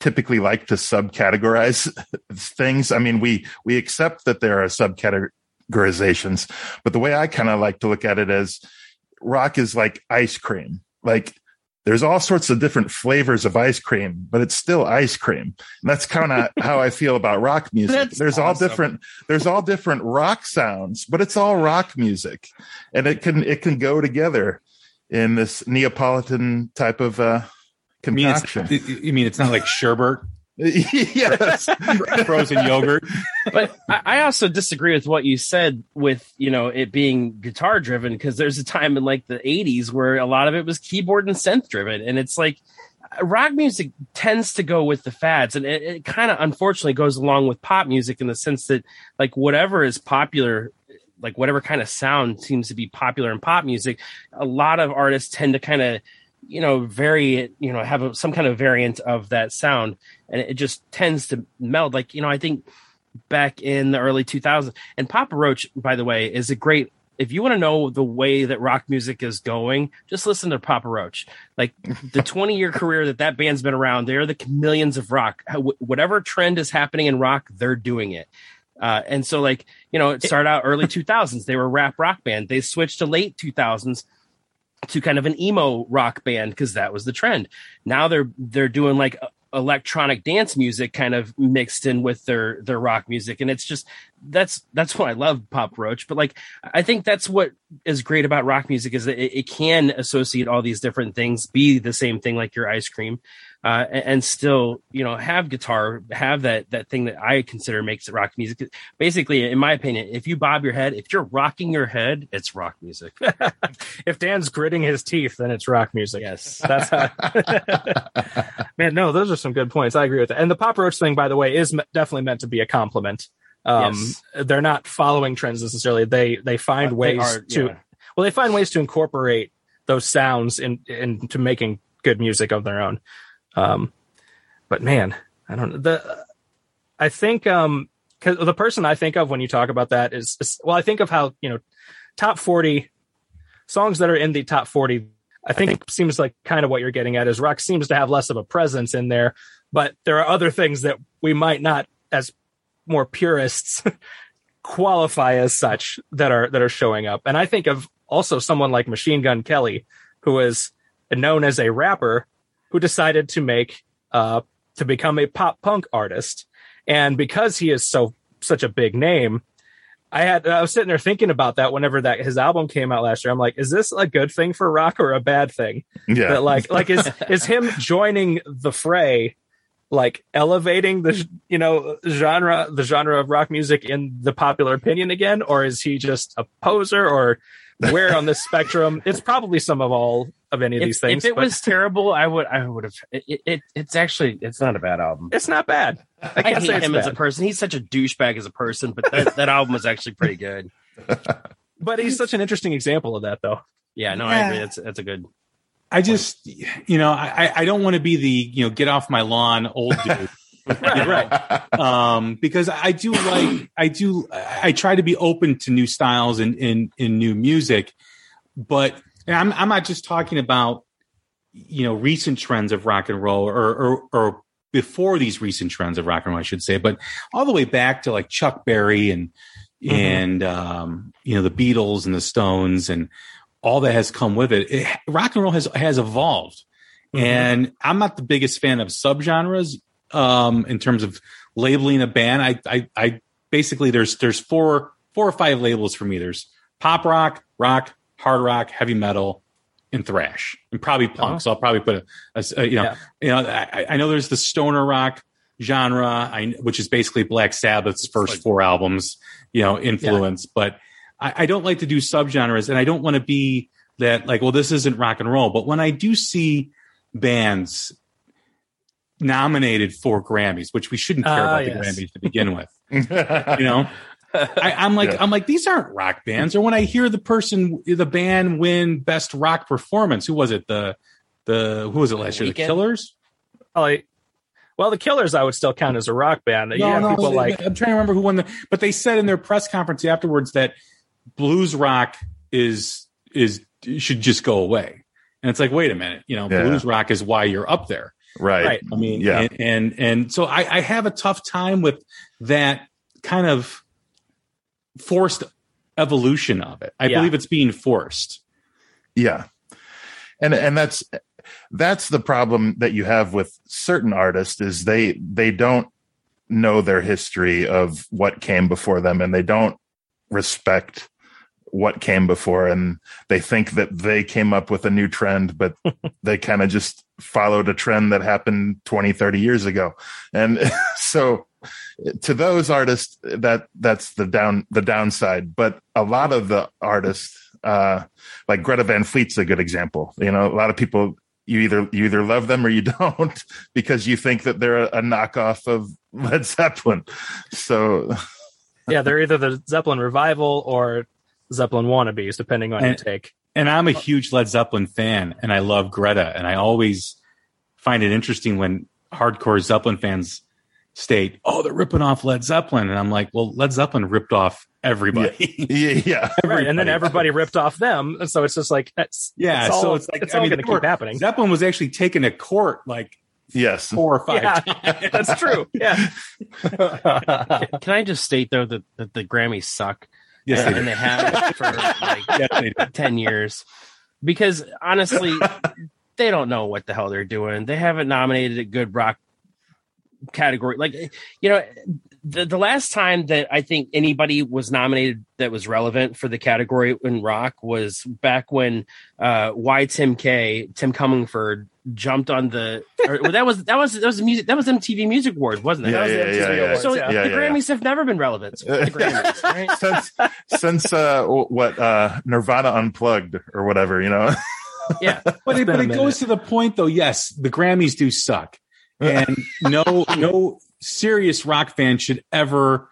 F: typically like to subcategorize [laughs] things. I mean, we we accept that there are subcategorizations, but the way I kind of like to look at it is rock is like ice cream. Like there's all sorts of different flavors of ice cream, but it's still ice cream. And that's kind of [laughs] how I feel about rock music.
D: That's
F: there's all different there's all different rock sounds, but it's all rock music. And it can it can go together in this Neapolitan type of uh
C: I mean, it's, you mean, it's not like sherbet, [laughs]
F: yes. [laughs]
C: frozen yogurt.
D: but I I also disagree with what you said with you know it being guitar driven because there's a time in like the 80s where a lot of it was keyboard and synth driven and it's like uh, rock music tends to go with the fads and it, it kind of unfortunately goes along with pop music in the sense that like whatever is popular like whatever kind of sound seems to be popular in pop music a lot of artists tend to kind of you know vary you know have a, some kind of variant of that sound. And it just tends to meld. Like you know i think back in the early 2000s and papa roach by the way is a great if you want to know the way that rock music is going just listen to papa roach. Like the [laughs] 20 year career that that band's been around they're the chameleons of rock. Whatever trend is happening in rock they're doing it. Uh, and so like you know it started out early 2000s they were a rap rock band. They switched to late 2000s to kind of an emo rock band because that was the trend. Now they're they're doing like electronic dance music kind of mixed in with their their rock music. And it's just that's that's what I love papa roach. But like I think that's what is great about rock music is that it, it can associate all these different things be the same thing like your ice cream uh, and, and still you know have guitar have that that thing that I consider makes it rock music basically in my opinion if you bob your head if you're rocking your head it's rock music [laughs] [laughs]
E: if Dan's gritting his teeth, then it's rock music.
D: yes
E: That's how. [laughs] Man, no, those are some good points. I agree with that. And the Papa Roach thing, by the way, is definitely meant to be a compliment. Um,
D: Yes.
E: They're not following trends necessarily. They they find
D: Uh, they
E: ways
D: are,
E: to
D: yeah.
E: well, they find ways to incorporate those sounds in into making good music of their own. Um, but man, I don't know the. I think um, cause the person I think of when you talk about that is, is well, I think of how you know top forty songs that are in the top 40 i think it seems like kind of what you're getting at is rock seems to have less of a presence in there but there are other things that we might not as more purists [laughs] qualify as such that are that are showing up and i think of also someone like machine gun kelly who is known as a rapper who decided to make uh to become a pop punk artist and because he is so such a big name I had I was sitting there thinking about that whenever that his album came out last year. I'm like, is this a good thing for rock or a bad thing?
F: Yeah.
E: That like like is [laughs] is him joining the fray like elevating the you know genre the genre of rock music in the popular opinion again or is he just a poser or where on this spectrum it's probably some of all of any of
D: if,
E: these things
D: if it
E: but
D: was terrible i would i would have it, it it's actually it's not a bad album
E: it's not bad i
D: I,
E: can't say
D: hate
E: it's
D: him as a person. He's such a douchebag as a person, but that, that album was actually pretty good. [laughs]
E: but he's such an interesting example of that though
D: Yeah, no, I agree. That's that's a good.
C: I just, you know, I, I don't want to be the, you know, get off my lawn old dude. [laughs] [laughs]
E: right right
C: um, because I do like, I do, I try to be open to new styles and in, in new music, but and I'm, I'm not just talking about, you know, recent trends of rock and roll or, or, or before these recent trends of rock and roll, I should say, but all the way back to like Chuck Berry and, and, um, you know, the Beatles and the Stones and all that has come with it. it rock and roll has, has evolved. And I'm not the biggest fan of subgenres um, in terms of labeling a band. I, I, I basically there's there's four four or five labels for me. There's pop rock, rock, hard rock, heavy metal, and thrash, and probably punk. So I'll probably put a, a- a- you know
E: Yeah.
C: you know I, I know there's the stoner rock genre, I, which is basically Black Sabbath's first
D: like-
C: four albums, you know, influence. But I, I don't like to do subgenres, and I don't want to be that like, well, this isn't rock and roll. But when I do see bands nominated for Grammys, which we shouldn't care
E: Ah,
C: about
E: yes.
C: the Grammys to begin with, [laughs] you know. I, I'm like,
F: Yeah.
C: I'm like, these aren't rock bands. Or when I hear the person, the band win best rock performance, who was it? The the who was it last year? The
D: Weeknd?
C: Killers.
E: like well the killers i would still count as a rock band you have people
C: they-
E: like
C: I'm trying to remember who won the. But they said in their press conference afterwards that blues rock is is should just go away. And it's like, wait a minute, you know,
F: Yeah.
C: blues rock is why you're up there.
F: Right.
E: Right.
C: I mean,
F: Yeah.
C: and, and and so I, I have a tough time with that kind of forced evolution of it. I
E: Yeah.
C: believe it's being forced.
F: Yeah. And and that's that's the problem that you have with certain artists is they they don't know their history of what came before them and they don't respect what came before and they think that they came up with a new trend but [laughs] they kind of just followed a trend that happened 20 30 years ago. And [laughs] so to those artists that that's the down the downside. But a lot of the artists uh like Greta Van Fleet's a good example. You know a lot of people you either you either love them or you [laughs] don't because you think that they're a, a knockoff of Led Zeppelin. So
E: yeah, they're either the Zeppelin revival or Zeppelin wannabes, depending on your take.
C: and I'm a huge Led Zeppelin fan, and I love Greta, and I always find it interesting when hardcore Zeppelin fans state, "Oh, they're ripping off Led Zeppelin," and I'm like, "Well, Led Zeppelin ripped off everybody."
F: Yeah, yeah. [laughs]
E: Right, and then everybody ripped off them, and so it's just like it's
C: Yeah,
E: it's all,
C: so it's like
E: it's
C: I
E: all
C: mean,
E: going to
C: were-
E: keep happening.
C: Zeppelin was actually taken to court like
F: Yes.
C: four or five
E: Yeah,
C: times. [laughs]
E: that's true. Yeah, [laughs]
D: Can I just state though that, that the Grammys suck?
C: Yes,
D: and, and they have for [laughs] like
C: Yes,
D: 10 years. Because honestly [laughs] they don't know what the hell they're doing. They haven't nominated a good rock category. Like you know the, the last time that i think anybody was nominated that was relevant for the category in rock was back when uh why tim k Tim Commerford jumped on the or, well, that was that was that was music that was mtv music awards wasn't it
F: Yeah,
D: That was
F: yeah,
D: the
F: yeah,
D: MTV
F: yeah.
D: Awards. so
F: Yeah,
D: the
F: yeah, yeah.
D: grammys have never been relevant the [laughs] Grammys, right?
F: since since uh what uh Nirvana unplugged or whatever, you know. [laughs]
D: yeah [laughs]
C: But it, but it
E: minute.
C: goes to the point, though. Yes, the Grammys do suck, and no, no serious rock fan should ever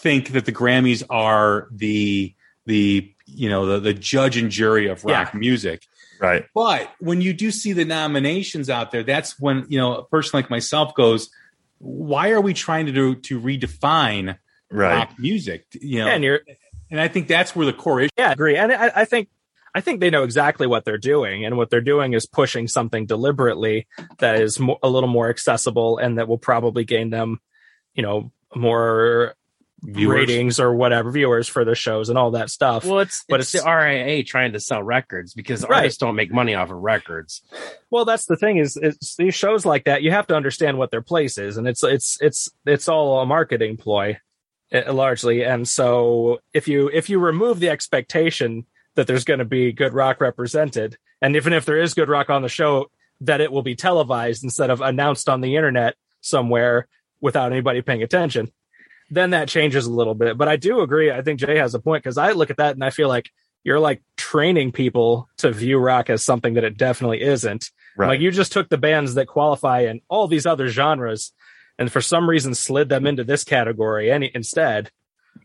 C: think that the Grammys are the the you know the the judge and jury of rock music.
F: Right.
C: But when you do see the nominations out there, that's when you know a person like myself goes, "Why are we trying to do to redefine
F: Right.
C: rock music?" You know,
E: and you're
C: and I think that's where the core issue.
E: yeah, I agree. And I, I think I think they know exactly what they're doing, and what they're doing is pushing something deliberately that is mo- a little more accessible and that will probably gain them, you know, more
C: Viewers.
E: ratings or whatever viewers for the shows and all that stuff.
D: Well, it's
E: But
D: it's,
E: it's-
D: the RIAA trying to sell records because
E: Right.
D: artists don't make money off of records.
E: Well, that's the thing is it's these shows like that. You have to understand what their place is, and it's it's it's it's all a marketing ploy, eh, largely. And so if you if you remove the expectation that there's going to be good rock represented, and even if there is good rock on the show, that it will be televised instead of announced on the internet somewhere without anybody paying attention, then that changes a little bit. But I do agree. I think Jay has a point because I look at that and I feel like you're like training people to view rock as something that it definitely isn't.
F: Right.
E: Like you just took the bands that qualify in all these other genres and for some reason slid them into this category any instead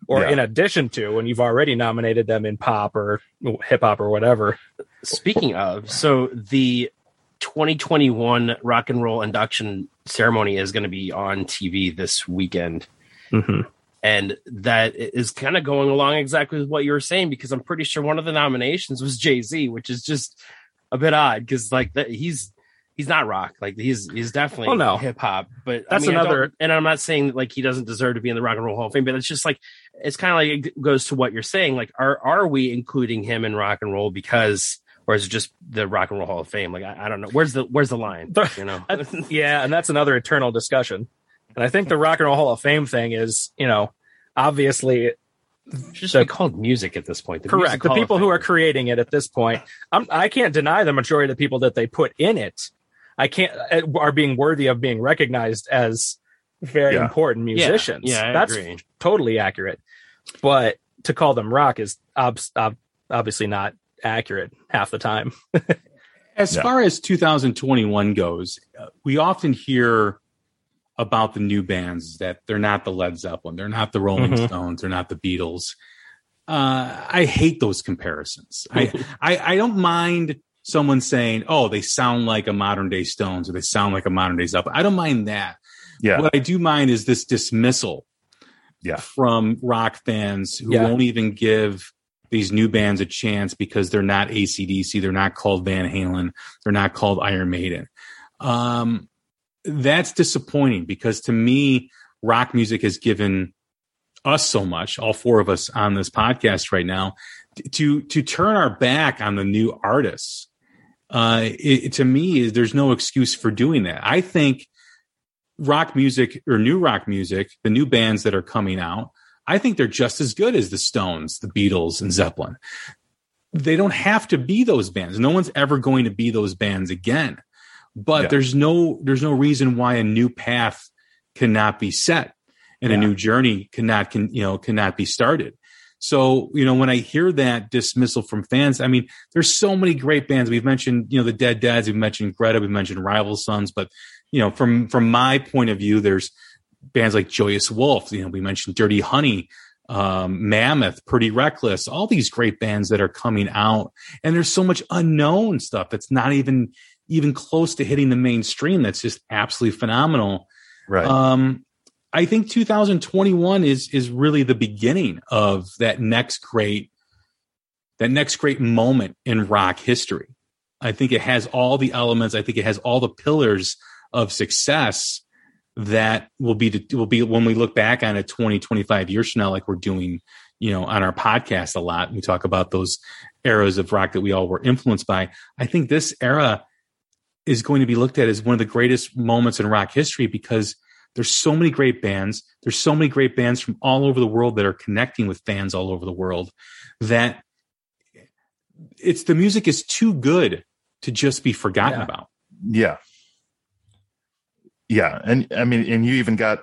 E: or
F: Yeah.
E: in addition to when you've already nominated them in pop or hip hop or whatever.
D: Speaking of, so the 2021 rock and roll induction ceremony is going to be on TV this weekend.
E: Mm-hmm.
D: And that is kind of going along exactly with what you were saying because I'm pretty sure one of the nominations was Jay Z, which is just a bit odd because like that he's he's not rock like he's he's definitely
E: Oh, no.
D: hip hop. But
E: That's
D: I mean,
E: another-
D: and I'm not saying that, like he doesn't deserve to be in the Rock and Roll Hall of Fame, but it's just like it's kind of like it goes to what you're saying. Like, are are we including him in rock and roll because, or is it just the Rock and Roll Hall of Fame? Like, I, I don't know. Where's the where's the line? [laughs] You know,
E: yeah, and that's another eternal discussion. And I think the Rock and Roll Hall of Fame thing is, you know, obviously
D: It should just
E: the-
D: be called music at this point. The
E: correct. The people who are creating it at this point, I'm, I can't deny the majority of the people that they put in it. I can't uh, are being worthy of being recognized as very
F: Yeah.
E: important musicians.
D: yeah, I
E: That's
D: agree.
E: totally accurate. But to call them rock is ob- ob- obviously not accurate half the time. [laughs]
C: As
F: Yeah.
C: far as 2021 goes, uh, we often hear about the new bands that they're not the Led Zeppelin, they're not the Rolling
E: Mhm.
C: Stones, they're not the Beatles. Uh, I hate those comparisons. I, [laughs] I I don't mind someone saying, "Oh, they sound like a modern day Stones" or "They sound like a modern day Zeppelin." I don't mind that.
F: Yeah.
C: What I do mind is this dismissal
F: Yeah.
C: from rock fans who
E: Yeah.
C: won't even give these new bands a chance because they're not ACDC, they're not called Van Halen, they're not called Iron Maiden. Um, that's disappointing because to me, rock music has given us so much, all four of us on this podcast right now, to to turn our back on the new artists. Uh, it, to me, there's no excuse for doing that. I think rock music or new rock music, the new bands that are coming out, I think they're just as good as the Stones, the Beatles, and Zeppelin. They don't have to be those bands. No one's ever going to be those bands again. But
F: Yeah.
C: there's no there's no reason why a new path cannot be set and a new journey cannot can you know cannot be started. So, you know, when I hear that dismissal from fans, I mean, there's so many great bands. We've mentioned, you know, the Dead Dads, we've mentioned Greta, we've mentioned Rival Sons, but you know, from from my point of view, there's bands like Joyous Wolf. You know, we mentioned Dirty Honey. um, Mammoth, Pretty Reckless, all these great bands that are coming out, and there's so much unknown stuff that's not even even close to hitting the mainstream. That's just absolutely phenomenal.
F: Right.
C: Um, I think 2021 is is really the beginning of that next great that next great moment in rock history. I think it has all the elements. I think it has all the pillars of success that will be will be when we look back on it 20 25 years from now like we're doing you know on our podcast a lot we talk about those eras of rock that we all were influenced by i think this era is going to be looked at as one of the greatest moments in rock history because there's so many great bands. There's so many great bands from all over the world that are connecting with fans all over the world that it's the music is too good to just be forgotten
E: Yeah.
C: about.
F: Yeah. Yeah. And i mean and you even got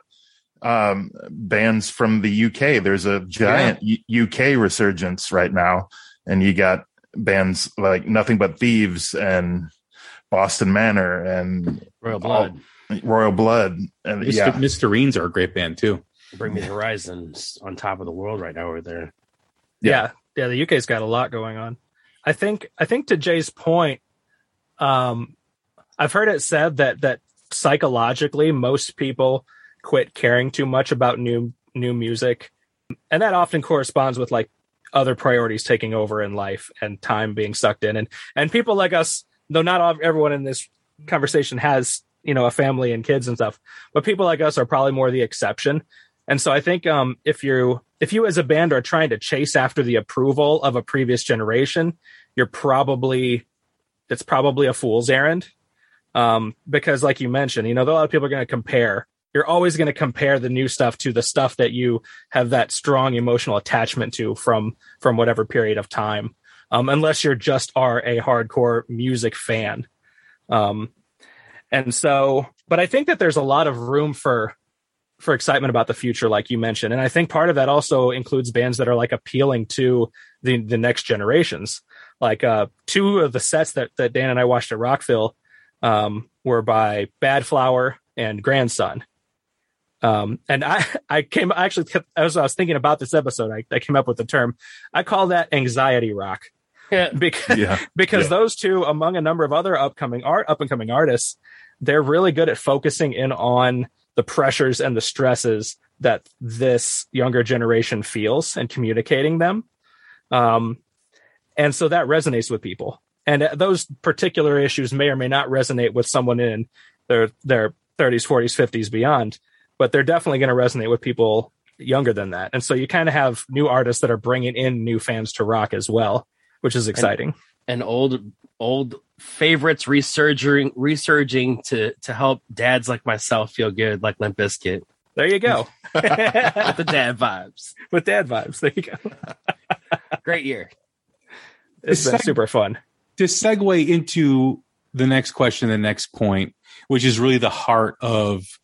F: um bands from the uk there's a giant U- uk resurgence right now. And you got bands like nothing but thieves and boston manor and
D: Royal Blood,
F: royal blood. And
C: Mr.
F: yeah.
C: Mysterines are a great band too.
D: Bring Me the Horizons on top of the world right now over there.
E: yeah. Yeah. The uk's got a lot going on. I think i think to jay's point um i've heard it said that that psychologically most people quit caring too much about new new music. And that often corresponds with like other priorities taking over in life and time being sucked in. And and people like us though not everyone in this conversation has you know a family and kids and stuff but people like us are probably more the exception. And so i think um if you if you as a band are trying to chase after the approval of a previous generation you're probably it's probably a fool's errand. Um because like you mentioned you know a lot of people are going to compare you're always going to compare the new stuff to the stuff that you have that strong emotional attachment to from from whatever period of time um unless you're just are a hardcore music fan. Um and so but i think that there's a lot of room for for excitement about the future like you mentioned. And i think part of that also includes bands that are like appealing to the the next generations. Like uh two of the sets that that dan and i watched at rockville um were by Badflower and grandson. Um and i [laughs] i came actually as i was thinking about this episode I, I came up with the term. I call that anxiety rock. [laughs] because [laughs]
F: yeah.
E: because
F: Yeah.
E: those two among a number of other upcoming art up and coming artists they're really good at focusing in on the pressures and the stresses that this younger generation feels and communicating them. Um and so that resonates with people. And uh, those particular issues may or may not resonate with someone in their their 30s 40s 50s beyond but they're definitely going to resonate with people younger than that. And so you kind of have new artists that are bringing in new fans to rock as well which is exciting
D: and old old favorites resurging resurging to to help dads like myself feel good, like Limp Bizkit.
E: There you go. [laughs] [laughs]
D: With the dad vibes.
E: With dad vibes. There you go. [laughs]
D: Great year.
E: It's been
C: It's
E: super fun.
C: to segue into the next question, the next point, which is really the heart of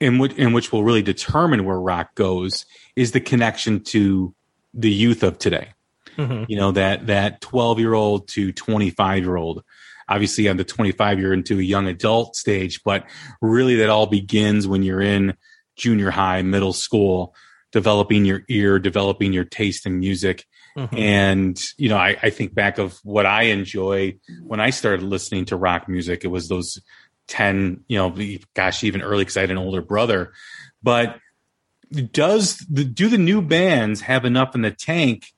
C: in which in which will really determine where rock goes, is the connection to the youth of today.
E: Mhm.
C: You know that that twelve year old to twenty five year old. Obviously, on the twenty five you're into a young adult stage, but really that all begins when you're in junior high, middle school, developing your ear, developing your taste in music.
E: Mhm.
C: And, you know, I, I think back of what I enjoy when I started listening to rock music. It was those 10, you know, gosh, even early because I had an older brother. But does the, do the new bands have enough in the tank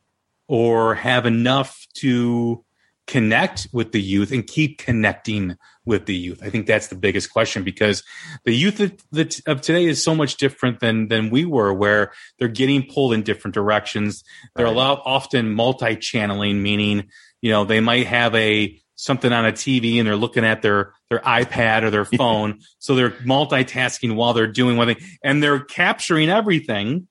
C: or have enough to connect with the youth and keep connecting with the youth? I think that's the biggest question because the youth of, today is so much different than than we were, where they're getting pulled in different directions. They're a lot often multi-channeling, meaning you know they might have a something on a TV and they're looking at their their iPad or their [laughs] phone, so they're multitasking while they're doing one thing, and they're capturing everything.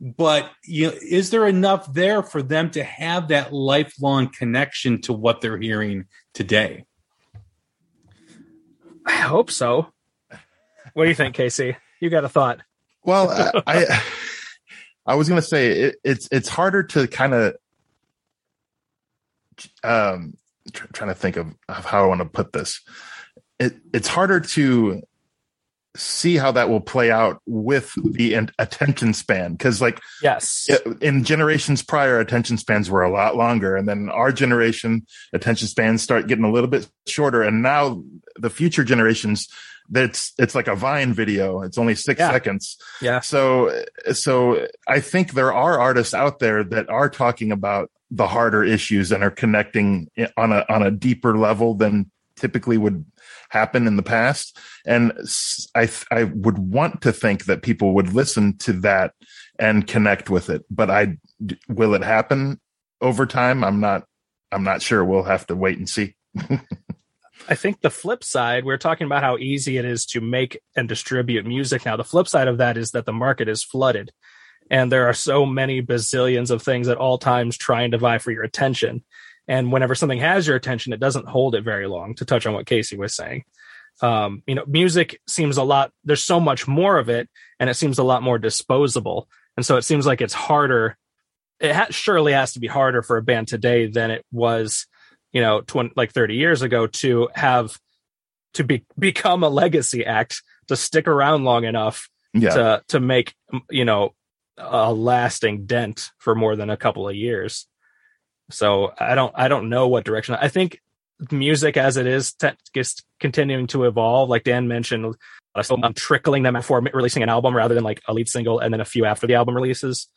C: But you know, is there enough there for them to have that lifelong connection to what they're hearing today?
E: I hope so. What do you think, Casey? You got a thought?
F: Well, I [laughs] I, I was gonna say it, it's it's harder to kind of um tr- trying to think of, of how I want to put this. It it's harder to see how that will play out with the attention span because like
E: Yes.
F: in generations prior attention spans were a lot longer and then our generation attention spans start getting a little bit shorter and now the future generations that's it's like a vine video it's only six
E: Yeah.
F: seconds
E: Yeah.
F: so so i think there are artists out there that are talking about the harder issues and are connecting on a on a deeper level than typically would happen in the past and i i would want to think that people would listen to that and connect with it but i will it happen over time i'm not i'm not sure we'll have to wait and see [laughs]
E: I think the flip side, we're talking about how easy it is to make and distribute music now. The flip side of that is that the market is flooded and there are so many bazillions of things at all times trying to vie for your attention. And whenever something has your attention, it doesn't hold it very long to touch on what Casey was saying. Um, you know, music seems a lot, there's so much more of it and it seems a lot more disposable. And so it seems like it's harder. It ha- surely has to be harder for a band today than it was you know, 20, like 30 years ago to have to be [laughs] become a legacy act to stick around long enough
F: yeah
E: to to make you know a lasting dent for more than a couple of years. So I don't I don't know what direction. I think music as it is te- is continuing to evolve. Like Dan mentioned, so I'm trickling them before releasing an album rather than like a lead single and then a few after the album releases.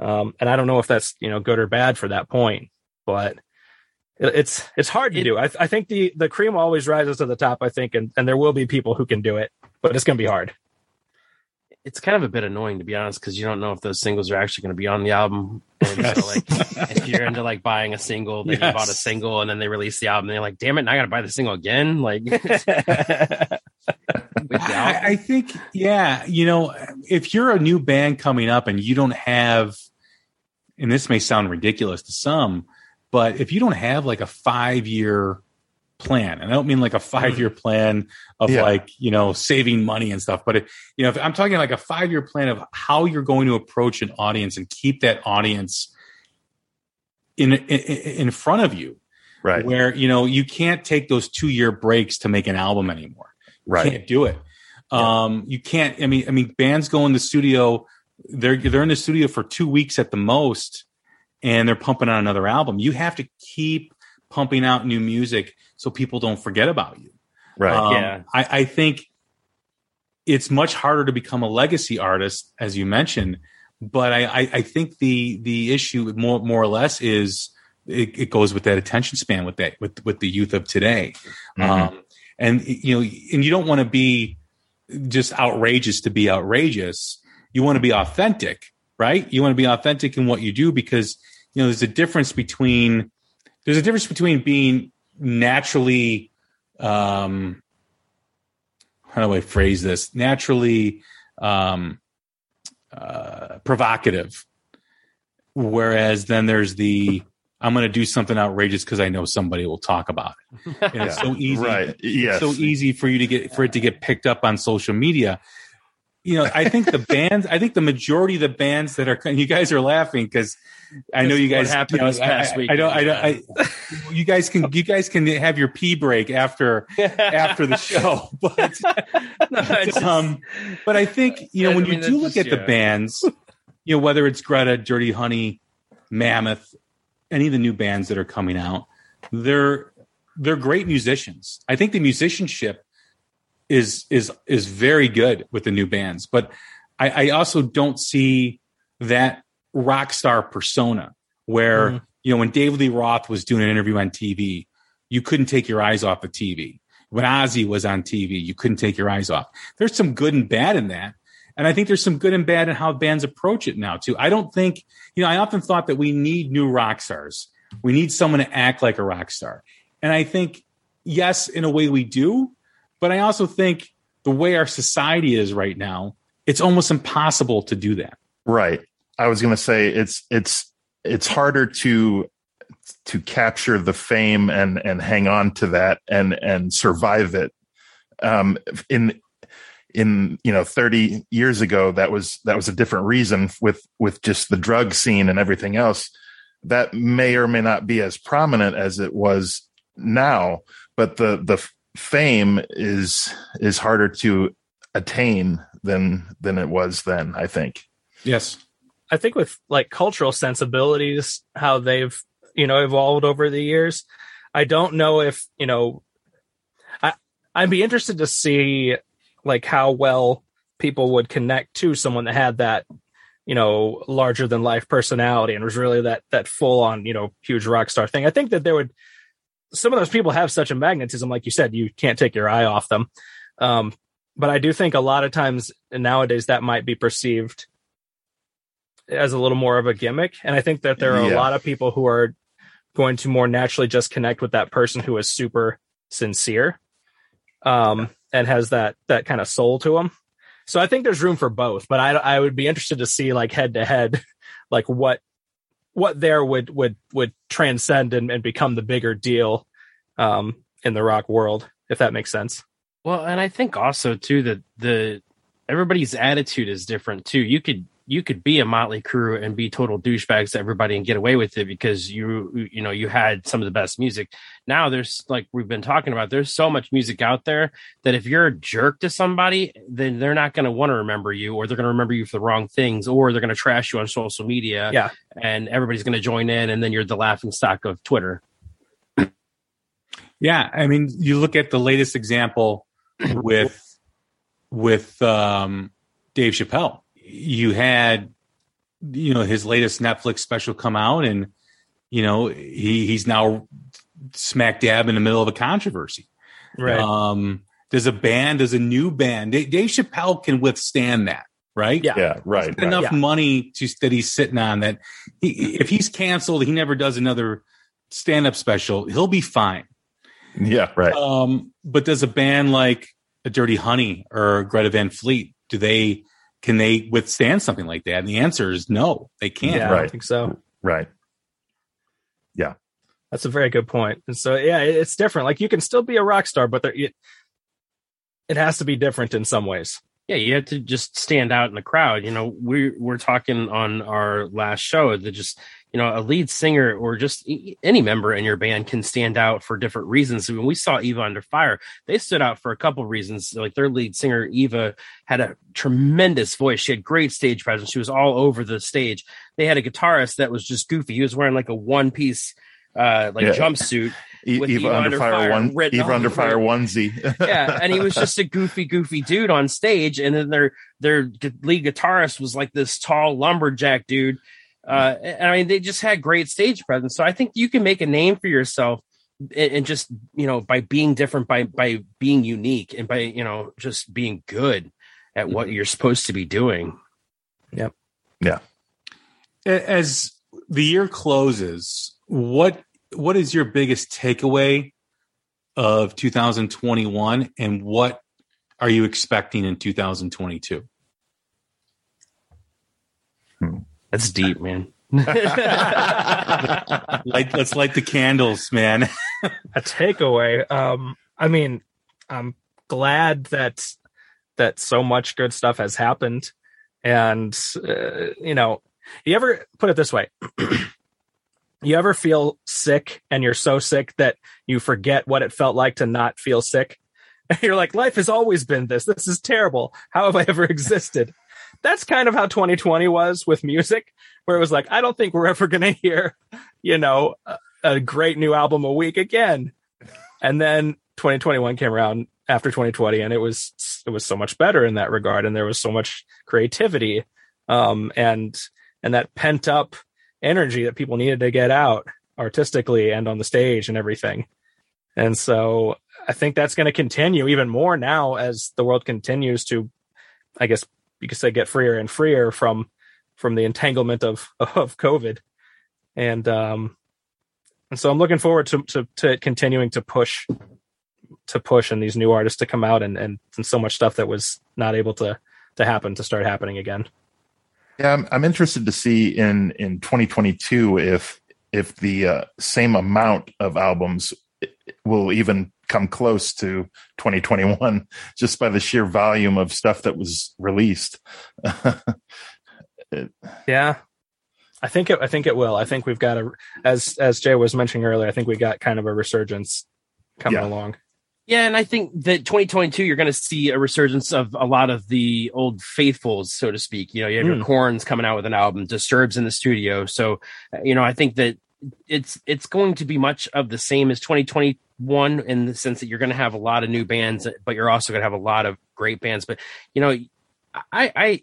E: Um, and I don't know if that's you know good or bad for that point, but it- it's it's hard to
D: It-
E: do. I, I think the the cream always rises to the top. I think, and and there will be people who can do it, but it's going to be hard.
D: It's kind of a bit annoying to be honest because you don't know if those singles are actually going to be on the album. And so, like, if you're into like buying a single, then you bought a single, and then they release the album, and you're like, "Damn it! Now I got to buy the single again." Like, [laughs]
C: I, I think, yeah, you know, if you're a new band coming up and you don't have, and this may sound ridiculous to some, but if you don't have like a five year plan, and I don't mean like a five year plan of
F: Yeah.
C: like, you know, saving money and stuff, but it, you know, if I'm talking like a five year plan of how you're going to approach an audience and keep that audience in, in, in front of you,
F: right
C: where, you know, you can't take those two year breaks to make an album anymore
F: right You
C: can't do it. Um, you can't. I mean, I mean, bands go in the studio. They're they're in the studio for two weeks at the most, and they're pumping out another album. You have to keep pumping out new music so people don't forget about you.
F: right
C: Um,
D: Yeah.
C: I, I think it's much harder to become a legacy artist, as you mentioned. But I, I, I think the the issue more more or less is it, it goes with that attention span with that with with the youth of today.
F: Mhm.
C: Um, and you know, and you don't want to be just outrageous to be outrageous. You want to be authentic, right? You want to be authentic in what you do because you know there's a difference between there's a difference between being naturally um how do I phrase this? Naturally um uh provocative. Whereas then there's the I'm going to do something outrageous because I know somebody will talk about it. And it's [laughs] so easy
F: right yes
C: so easy for you to get for it to get picked up on social media. You know, I think the [laughs] bands, I think the majority of the bands that are, you guys are laughing because I know you guys.
D: happened
C: you know,
D: this past
C: I,
D: week.
C: I, don't. I don't. I, [laughs] you guys can. You guys can have your pee break after after the [laughs] show, but
D: No, just-
C: um, but I think you know when
D: mean,
C: you do look
D: just-
C: at the bands, you know whether it's Greta, Dirty Honey, Mammoth, any of the new bands that are coming out, they're they're great musicians. I think the musicianship is is is very good with the new bands, but I, I also don't see that rock star persona where
E: Mhm.
C: you know when David Lee Roth was doing an interview on TV, you couldn't take your eyes off the TV. When Ozzy was on TV, you couldn't take your eyes off. There's some good and bad in that. And I think there's some good and bad in how bands approach it now too. I don't think, you know, I often thought that we need new rock stars. We need someone to act like a rock star. And I think, yes, in a way we do, but I also think the way our society is right now, it's almost impossible to do that.
F: Right. I was going to say it's it's it's harder to to capture the fame and and hang on to that and and survive it. Um, in in you know 30 years ago that was that was a different reason with with just the drug scene and everything else that may or may not be as prominent as it was now but the the fame is is harder to attain than than it was then. I think.
C: Yes.
E: I think with like cultural sensibilities, how they've you know evolved over the years. I don't know if you know. I I'd be interested to see like how well people would connect to someone that had that you know larger than life personality and was really that that full on you know huge rock star thing. I think that there would some of those people have such a magnetism, like you said, you can't take your eye off them. Um, but I do think a lot of times nowadays that might be perceived as a little more of a gimmick. And I think that there are a lot of people who are going to more naturally just connect with that person who is super sincere um, and has that that kind of soul to them. So I think there's room for both, but I I would be interested to see like head to head, [laughs] like what what there would would would transcend and, and become the bigger deal um, in the rock world, if that makes sense.
D: Well, and I think also too that the everybody's attitude is different too. You could you could be a Mötley Crüe and be total douchebags to everybody and get away with it because you you know you had some of the best music. Now there's like we've been talking about, there's so much music out there that if you're a jerk to somebody, then they're not going to want to remember you, or they're going to remember you for the wrong things, or they're going to trash you on social media.
E: Yeah.
D: and everybody's going to join in, and then you're the laughing stock of Twitter.
C: Yeah, I mean, you look at the latest example with with um, Dave Chappelle. You had, you know, his latest Netflix special come out, and you know he he's now smack dab in the middle of a controversy.
E: Right.
C: Um, there's a band, there's a new band. Dave, Dave Chappelle can withstand that, right?
E: Yeah.
F: Yeah, right. right.
C: enough
E: Yeah.
C: money to that he's sitting on that he, if he's canceled, he never does another stand up special. He'll be fine.
F: Yeah, right.
C: Um, but does a band like a Dirty Honey or Greta Van Fleet do they can they withstand something like that? And the answer is no, they can't.
E: yeah, I
F: right.
E: think so.
F: Right. Yeah.
E: That's a very good point. And so, yeah, it's different. Like you can still be a rock star, but there, it, it has to be different in some ways.
D: Yeah, you have to just stand out in the crowd. You know, we're we're talking on our last show that just you know a lead singer or just any member in your band can stand out for different reasons. When we saw Eva Under Fire, they stood out for a couple reasons. Like their lead singer Eva had a tremendous voice. She had great stage presence. She was all over the stage. They had a guitarist that was just goofy. He was wearing like a one piece uh like
F: Yeah.
D: jumpsuit
F: E-
D: with
F: Eva, Under Fire, one.
D: written
F: Eva
D: all
F: Under Fire
D: it
F: onesie. [laughs]
D: yeah, and he was just a goofy, goofy dude on stage, and then their their lead guitarist was like this tall lumberjack dude. Uh, and I mean, they just had great stage presence. So I think you can make a name for yourself, and, and just you know by being different, by by being unique, and by you know just being good at what you're supposed to be doing. Yep. Yeah.
C: As the year closes, what what is your biggest takeaway of 2021 and what are you expecting in 2022?
D: That's deep, man. [laughs]
C: Light, let's light the candles, man. [laughs]
E: a takeaway um i mean i'm glad that that so much good stuff has happened and uh, you know you ever put it this way [clears throat] you ever feel sick and you're so sick that you forget what it felt like to not feel sick? [laughs] You're like life has always been this. This is terrible. How have i ever [laughs] existed? That's kind of how 2020 was with music where it was like i don't think we're ever going to hear you know a, a great new album a week again. And then 2021 came around after 2020 and it was it was so much better in that regard and there was so much creativity um and and that pent up energy that people needed to get out artistically and on the stage and everything and so i think that's going to continue even more now as the world continues to i guess you could say get freer and freer from from the entanglement of [laughs] of covid and um and so I'm looking forward to, to, to continuing to push, to push and these new artists to come out and, and, and so much stuff that was not able to, to happen to start happening again.
F: Yeah, I'm, I'm interested to see in in 2022 if if the uh, same amount of albums will even come close to 2021 [laughs] just by the sheer volume of stuff that was released. [laughs]
E: Yeah. I think it, I think it will. I think we've got a, as, as Jay was mentioning earlier, I think we got kind of a resurgence coming
F: Yeah.
E: along.
D: Yeah, and I think that 2022, you're going to see a resurgence of a lot of the old faithfuls, so to speak. You know, you have
E: Mm.
D: your Korns coming out with an album, Disturbed's in the studio. So, you know, I think that it's it's going to be much of the same as 2021 in the sense that you're going to have a lot of new bands, but you're also going to have a lot of great bands. But you know, I, I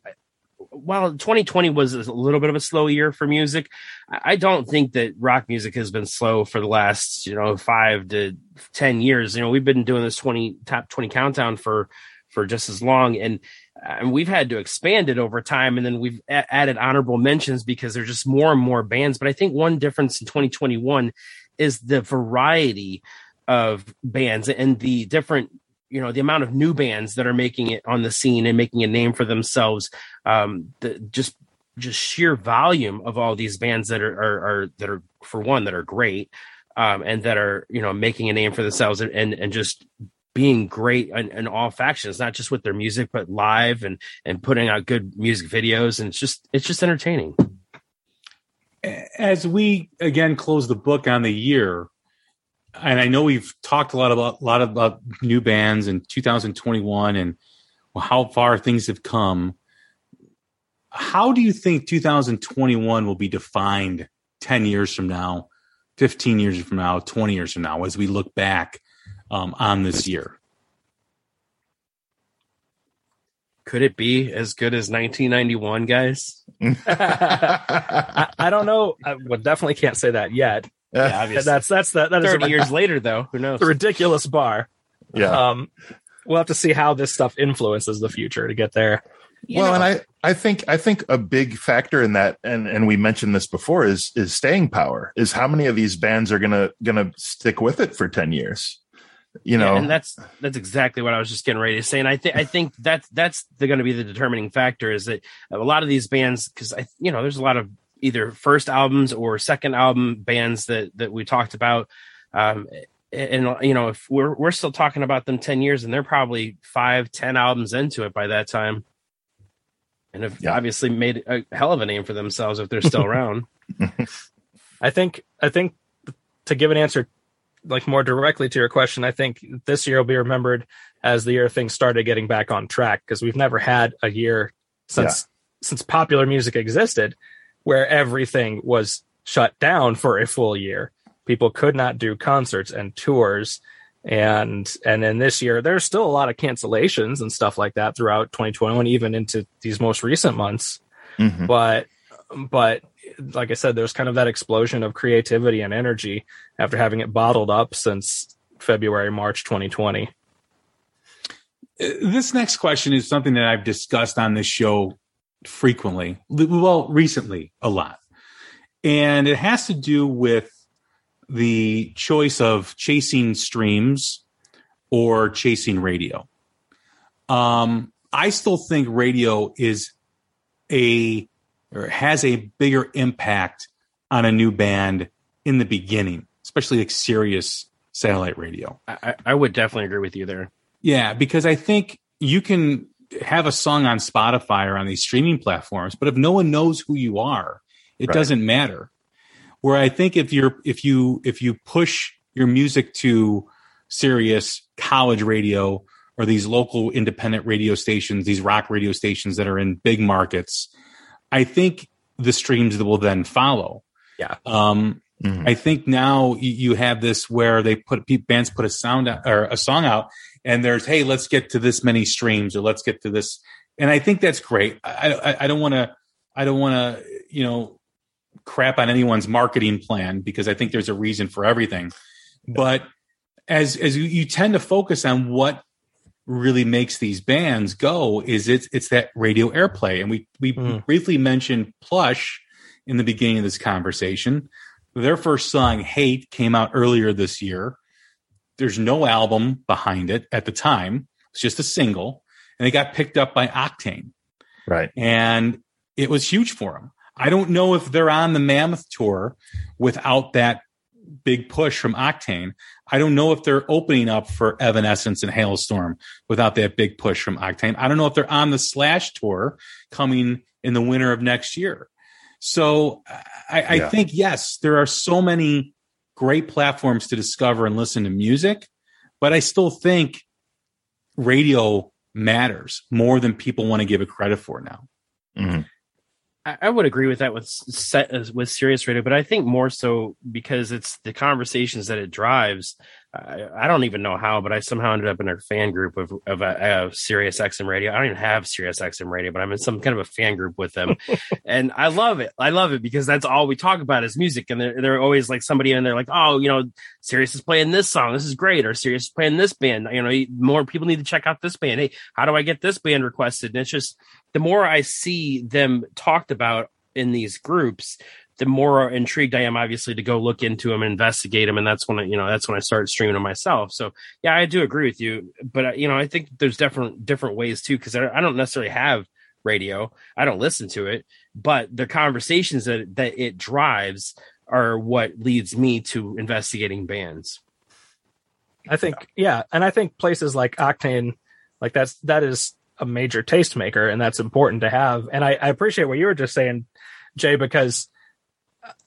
D: while 2020 was a little bit of a slow year for music, I don't think that rock music has been slow for the last, you know, five to 10 years. You know, we've been doing this 20 top 20 countdown for, for just as long. And, and we've had to expand it over time. And then we've a- added honorable mentions because there's just more and more bands. But I think one difference in 2021 is the variety of bands and the different you know the amount of new bands that are making it on the scene and making a name for themselves um the just just sheer volume of all these bands that are are, are that are for one that are great um and that are you know making a name for themselves and and, and just being great in, in all factions not just with their music but live and and putting out good music videos. And it's just it's just entertaining.
C: As we again close the book on the year, and I know we've talked a lot about a lot about new bands in 2021 and how far things have come. How do you think 2021 will be defined 10 years from now, 15 years from now, 20 years from now, as we look back um, on this year?
D: could it be as good as 1991 guys [laughs] [laughs]
E: I, I don't know. I well, definitely can't say that yet.
D: Yeah obviously
E: That's that's that that is
D: 30
E: a,
D: years later though who knows
E: a [laughs] ridiculous bar.
F: yeah.
E: Um, we'll have to see how this stuff influences the future to get there.
F: well, and I, I think I think a big factor in that, and and we mentioned this before, is is staying power. Is how many of these bands are gonna gonna stick with it for ten years? You know,
D: Yeah, and that's that's exactly what I was just getting ready to say. And I think I think that's that's going to be the determining factor is that a lot of these bands, because I you know there's a lot of either first albums or second album bands that that we talked about. Um, and you know if we're we're still talking about them 10 years and they're probably five ten albums into it by that time and have
F: Yeah.
D: obviously made a hell of a name for themselves if they're still [laughs] around [laughs]
E: I think I think to give an answer like more directly to your question, I think this year will be remembered as the year things started getting back on track because we've never had a year since since popular music existed where everything was shut down for a full year. People could not do concerts and tours and and then this year there's still a lot of cancellations and stuff like that throughout 2021 even into these most recent months
F: Mhm.
E: but but like I said, there's kind of that explosion of creativity and energy after having it bottled up since February, March 2020.
C: this next question is something that I've discussed on this show frequently, well, recently a lot. And it has to do with the choice of chasing streams or chasing radio. Um, I still think radio is a or has a bigger impact on a new band in the beginning, especially like Sirius satellite radio.
D: I, I- I would definitely agree with you there
C: Yeah, because I think you can have a song on Spotify or on these streaming platforms, but if no one knows who you are, it
F: Right.
C: doesn't matter. Where I think if you're if you if you push your music to Sirius college radio or these local independent radio stations, these rock radio stations that are in big markets, I think the streams that will then follow.
E: Yeah.
C: Um,
F: Mhm.
C: I think now you- have this where they put bands put a sound out, or a song out, and there's hey, let's get to this many streams or let's get to this, and I think that's great. I I, I don't want to I don't want to you know crap on anyone's marketing plan because I think there's a reason for everything, but as as you, you tend to focus on what really makes these bands go is it's it's that radio airplay and we we
E: Mm.
C: briefly mentioned plush in the beginning of this conversation their first song hate came out earlier this year there's no album behind it at the time it's just a single and they got picked up by octane
F: right.
C: and it was huge for them. I don't know if they're on the Mammoth tour without that big push from Octane. I don't know if they're opening up for Evanescence and Halestorm without that big push from Octane. I don't know if they're on the Slash tour coming in the winter of next year. So I, I
F: Yeah.
C: think yes, there are so many great platforms to discover and listen to music, but I still think radio matters more than people want to give it credit for now.
F: Mhm.
D: I, I would agree with that with set uh, with Sirius Radio, but I think more so because it's the conversations that it drives. I, I don't even know how, but I somehow ended up in a fan group of of, uh, of Sirius XM Radio. I don't even have Sirius XM Radio, but I'm in some kind of a fan group with them, [laughs] and I love it. I love it because that's all we talk about is music, and they're, they're always like somebody in there like, oh, you know, Sirius is playing this song, this is great, or Sirius is playing this band. You know, more people need to check out this band. Hey, how do I get this band requested? And it's just the more I see them talked about in these groups, the more intrigued I am, obviously, to go look into them and investigate them. And that's when I, you know, that's when I started streaming them myself. So yeah, I do agree with you, but uh, you know, I think there's different different ways too, because I, I don't necessarily have radio, I don't listen to it, but the conversations that that it drives are what leads me to investigating bands.
E: I think yeah, and I think places like Octane, like that's that is a major tastemaker, and that's important to have. And I, I appreciate what you were just saying, Jay, because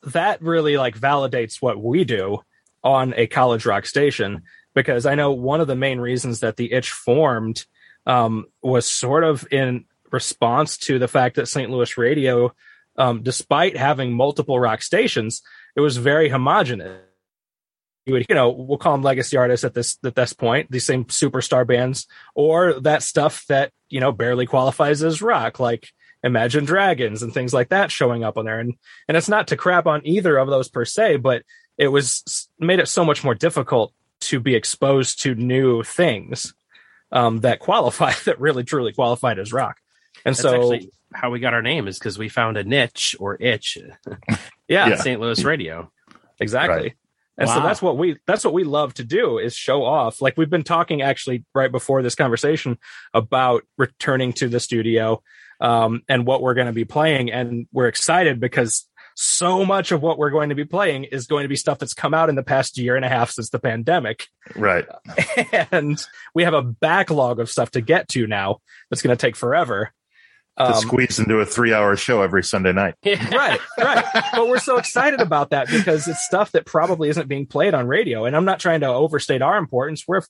E: that really like validates what we do on a college rock station. Because I know one of the main reasons that the itch formed um, was sort of in response to the fact that St. Louis radio, um, despite having multiple rock stations, it was very homogenous you would, you know, we'll call them legacy artists at this at this point, these same superstar bands, or that stuff that you know barely qualifies as rock, like Imagine Dragons and things like that showing up on there. And and it's not to crap on either of those per se, but it was made it so much more difficult to be exposed to new things um, that qualify [laughs] that really truly qualified as rock. And
D: That's
E: so
D: actually how we got our name is because we found a niche or itch. [laughs]
E: yeah,
D: in St. Louis radio.
E: Exactly.
F: Right.
E: And so that's what we that's what we love to do is show off. Like we've been talking actually right before this conversation about returning to the studio um, and what we're going to be playing, and we're excited because so much of what we're going to be playing is going to be stuff that's come out in the past year and a half since the pandemic,
F: Right. [laughs]
E: and we have a backlog of stuff to get to now that's going to take forever.
F: To
E: Um,
F: squeeze into a three hour show every Sunday night. [laughs]
E: right, right. But we're so excited about that because it's stuff that probably isn't being played on radio. And I'm not trying to overstate our importance. We're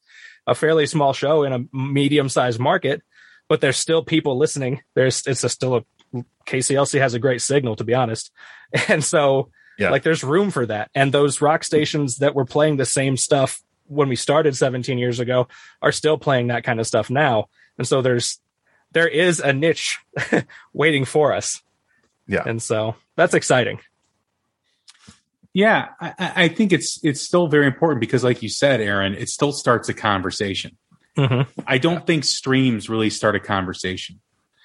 E: a fairly small show in a medium sized market, but there's still people listening. There's it's a still a KCLC has a great signal, to be honest. [laughs] And so
F: Yeah.
E: like there's room for that. And those rock stations that were playing the same stuff when we started 17 years ago are still playing that kind of stuff now. And so there's there is a niche [laughs] waiting for us.
F: Yeah.
E: And so that's exciting.
C: Yeah, I, I I think it's it's still very important because, like you said, Aaron, it still starts a conversation.
E: Mm-hmm.
C: I don't think streams really start a conversation.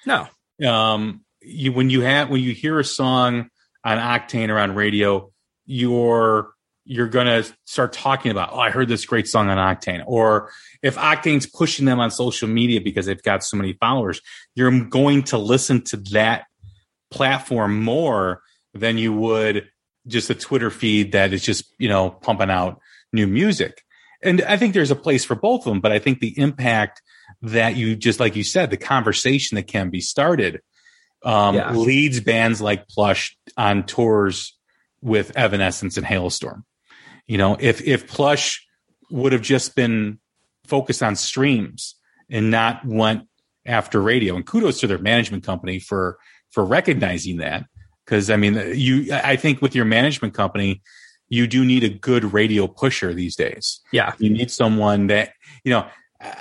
E: No.
C: Um, you when you have when you hear a song on Octane or on radio, you're you're gonna start talking about, oh, I heard this great song on Octane, or if Octane's pushing them on social media because they've got so many followers, you're going to listen to that platform more than you would just a Twitter feed that is just, you know, pumping out new music. And I think there's a place for both of them, but I think the impact that you just like you said, the conversation that can be started um,
E: Yeah.
C: leads bands like Plush on tours with Evanescence and Halestorm. You know, if if Plush would have just been focused on streams and not went after radio, and kudos to their management company for for recognizing that. Because I mean, you, I think with your management company, you do need a good radio pusher these days.
E: Yeah.
C: You need someone that you know.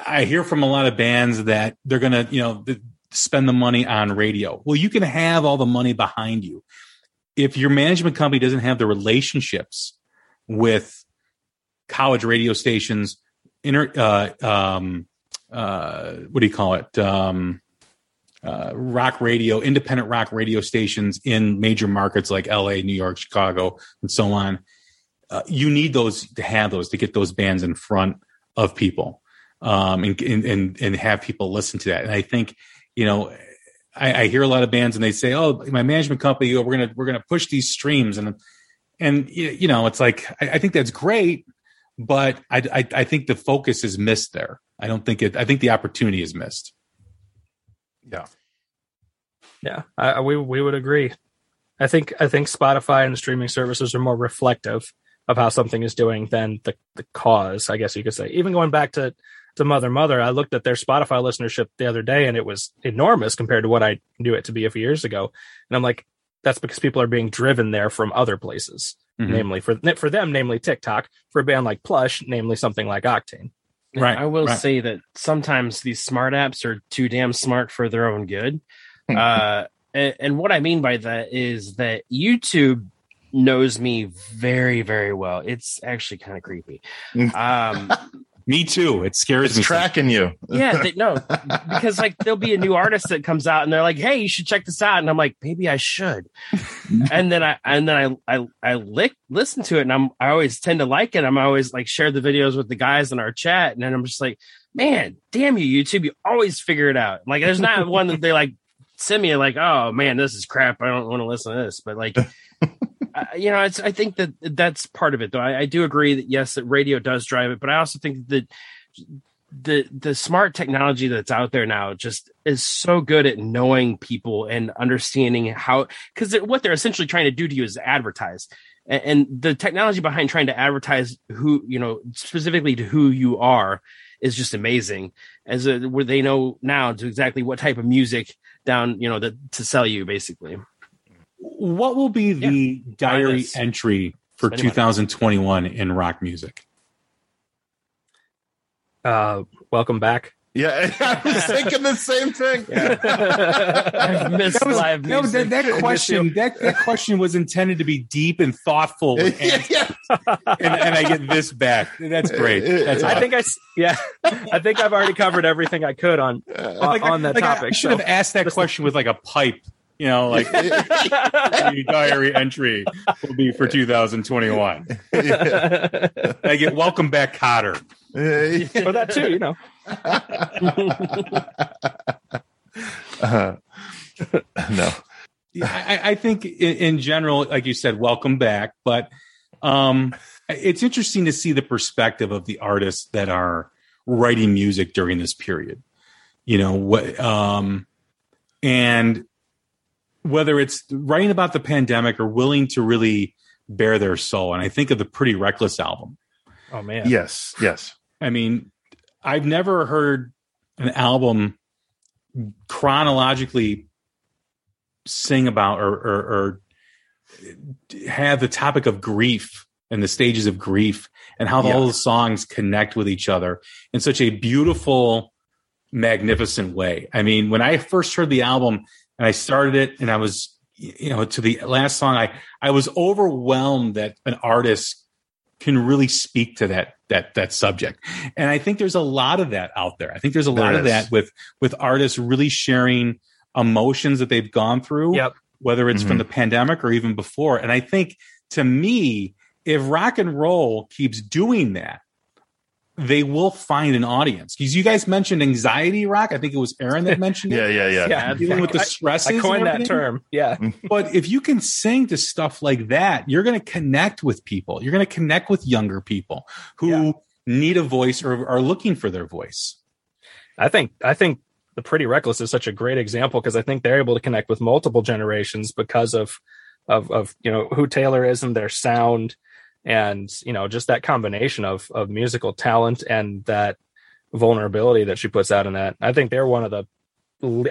C: I hear from a lot of bands that they're gonna, you know, spend the money on radio. Well, you can have all the money behind you if your management company doesn't have the relationships with college radio stations, inter, uh, um, uh, what do you call it? Um, uh, rock radio, independent rock radio stations in major markets like LA, New York, Chicago, and so on. Uh, you need those to have those to get those bands in front of people um, and, and and have people listen to that. And I think you know I, I hear a lot of bands and they say, "Oh, my management company, oh, we're gonna we're gonna push these streams," and and you you know it's like I, I think that's great, but I, I I think the focus is missed there. I don't think it. I think the opportunity is missed.
F: Yeah.
E: Yeah. I, I- we we would agree. I think I think Spotify and the streaming services are more reflective of how something is doing than the the cause. I guess you could say. Even going back to to Mother Mother, I looked at their Spotify listenership the other day, and it was enormous compared to what I knew it to be a few years ago. And I'm like, that's because people are being driven there from other places,
C: Mhm.
E: namely for for them, namely TikTok. For a band like Plush, namely something like Octane.
C: Right,
D: I will
C: right.
D: say that sometimes these smart apps are too damn smart for their own good. uh, and, and what I mean by that is that YouTube knows me very, very well. It's actually kind of creepy. Um, [laughs]
C: Me too. It scares
F: It's
C: me.
F: tracking you.
D: yeah, they, no, [laughs] because like there'll be a new artist that comes out and they're like, "Hey, you should check this out," and I'm like, "Maybe I should." and then I and then I I I lick, listen to it, and I'm I always tend to like it. I'm always like share the videos with the guys in our chat, and then I'm just like, "Man, damn you, YouTube! You always figure it out." Like, there's not one that they like send me like, "Oh man, this is crap. I don't want to listen to this," but like. Uh, you know. I think that that's part of it, though. I, I do agree that yes, that radio does drive it, but I also think that the the smart technology that's out there now just is so good at knowing people and understanding how because what they're essentially trying to do to you is advertise and, and the technology behind trying to advertise who you know specifically to who you are is just amazing as a, where they know now to exactly what type of music down you know that to sell you basically
C: What will be the diary entry for
D: Spending money.
C: 2021 in rock music?
E: Uh, welcome back.
F: Yeah, [laughs] I was thinking the same thing. [laughs]
D: i've missed
C: That was-
D: live
C: that, was- that, [laughs] that question that, that question was intended to be deep and thoughtful and,
F: yeah.
C: and, and I get this back. That's great. That's
E: I
C: awesome.
E: think I, s- yeah, I think I've already covered everything I could on on,
C: Like,
E: on that
C: like, I-
E: topic.
C: I should
E: so-
C: have asked that question with like a pipe. You know, like [laughs] the diary entry will be for 2021. I get welcome back, Kotter.
E: or that too, you know.
F: Uh, no.
C: I, I think in, in general, like you said, welcome back. But um, it's interesting to see the perspective of the artists that are writing music during this period. You know what? Um, and whether it's writing about the pandemic or willing to really bare their soul. And I think of the Pretty Reckless album.
E: Oh man,
F: Yes. Yes.
C: I mean, I've never heard an album chronologically sing about or, or, or have the topic of grief and the stages of grief and how
F: Yeah.
C: all the songs connect with each other in such a beautiful, magnificent way. I mean, when I first heard the album and I started it and I was, you know, to the last song, I, I was overwhelmed that an artist can really speak to that that that subject and i think there's a lot of that out there i think there's a lot
F: There
C: of
F: is.
C: that with with artists really sharing emotions that they've gone through
E: Yep.
C: whether it's from
F: Mhm.
C: the pandemic or even before and i think to me if rock and roll keeps doing that they will find an audience because you guys mentioned anxiety rock i think it was aaron that [laughs] mentioned it
F: Yeah. Yeah. Yeah.
E: Yeah,
C: dealing with the
E: I-
C: stresses
E: I
C: and
E: coined that term. Yeah, [laughs] mm-hmm.
C: But if you can sing to stuff like that, you're going to connect with people. You're going to connect with younger people who
E: Yeah.
C: need a voice or are looking for their voice.
E: I think I think the Pretty Reckless is such a great example because I think they're able to connect with multiple generations because of of of you know who Taylor is and their sound and you know just that combination of of musical talent and that vulnerability that she puts out in that. I think they're one of the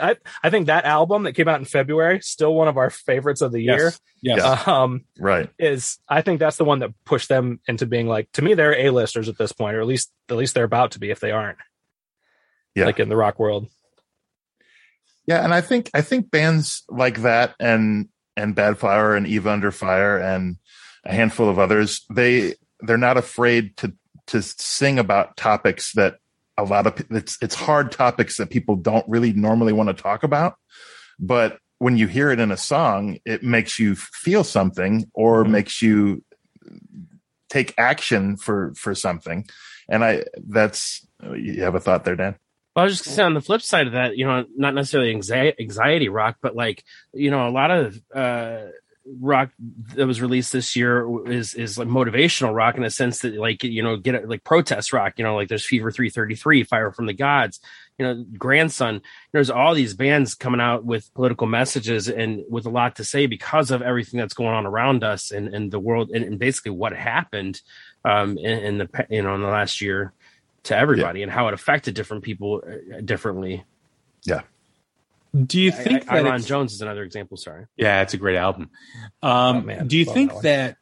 E: I, I think that album that came out in February still one of our favorites of the year.
C: Yes.
F: Yes.
E: Um,
F: Right.
E: is I think that's the one that pushed them into being like to me they're A-listers at this point, or at least at least they're about to be if they aren't.
F: Yeah.
E: Like in the rock world.
F: Yeah, and I think I think bands like that and and Badflower and Eva Under Fire and a handful of others, they they're not afraid to to sing about topics that a lot of it's it's hard topics that people don't really normally want to talk about, but when you hear it in a song, it makes you feel something or
C: Mhm.
F: makes you take action for for something. And I that's you have a thought there, Dan?
D: Well, I was just gonna say on the flip side of that, you know, not necessarily anxiety, anxiety rock, but like, you know, a lot of uh, rock that was released this year is is like motivational rock in the sense that like you know get it like protest rock you know like there's fever 333 fire from the gods you know grandson. There's all these bands coming out with political messages and with a lot to say because of everything that's going on around us and, and the world and, and basically what happened um in, in the you know in the last year to everybody and how it affected different people uh, differently.
F: Yeah.
C: Do you
D: I-
C: think
D: I,
C: that
D: Ron
C: it's-
D: Jones is another example sorry
C: Yeah, it's a great album. Um,
E: Oh, man.
C: do you
E: Love
C: think
E: that
C: that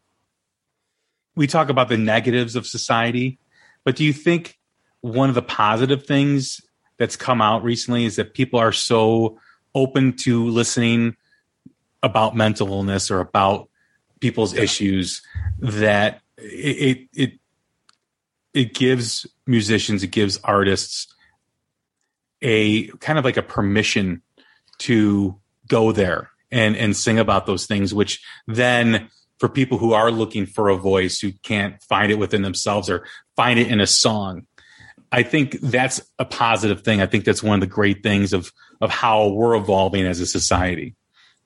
C: we talk about the negatives of society, but do you think one of the positive things that's come out recently is that people are so open to listening about mental illness or about people's issues that it, it it it gives musicians, it gives artists a kind of like a permission to go there and and sing about those things which then for people who are looking for a voice who can't find it within themselves or find it in a song i think that's a positive thing. I think that's one of the great things of of how we're evolving as a society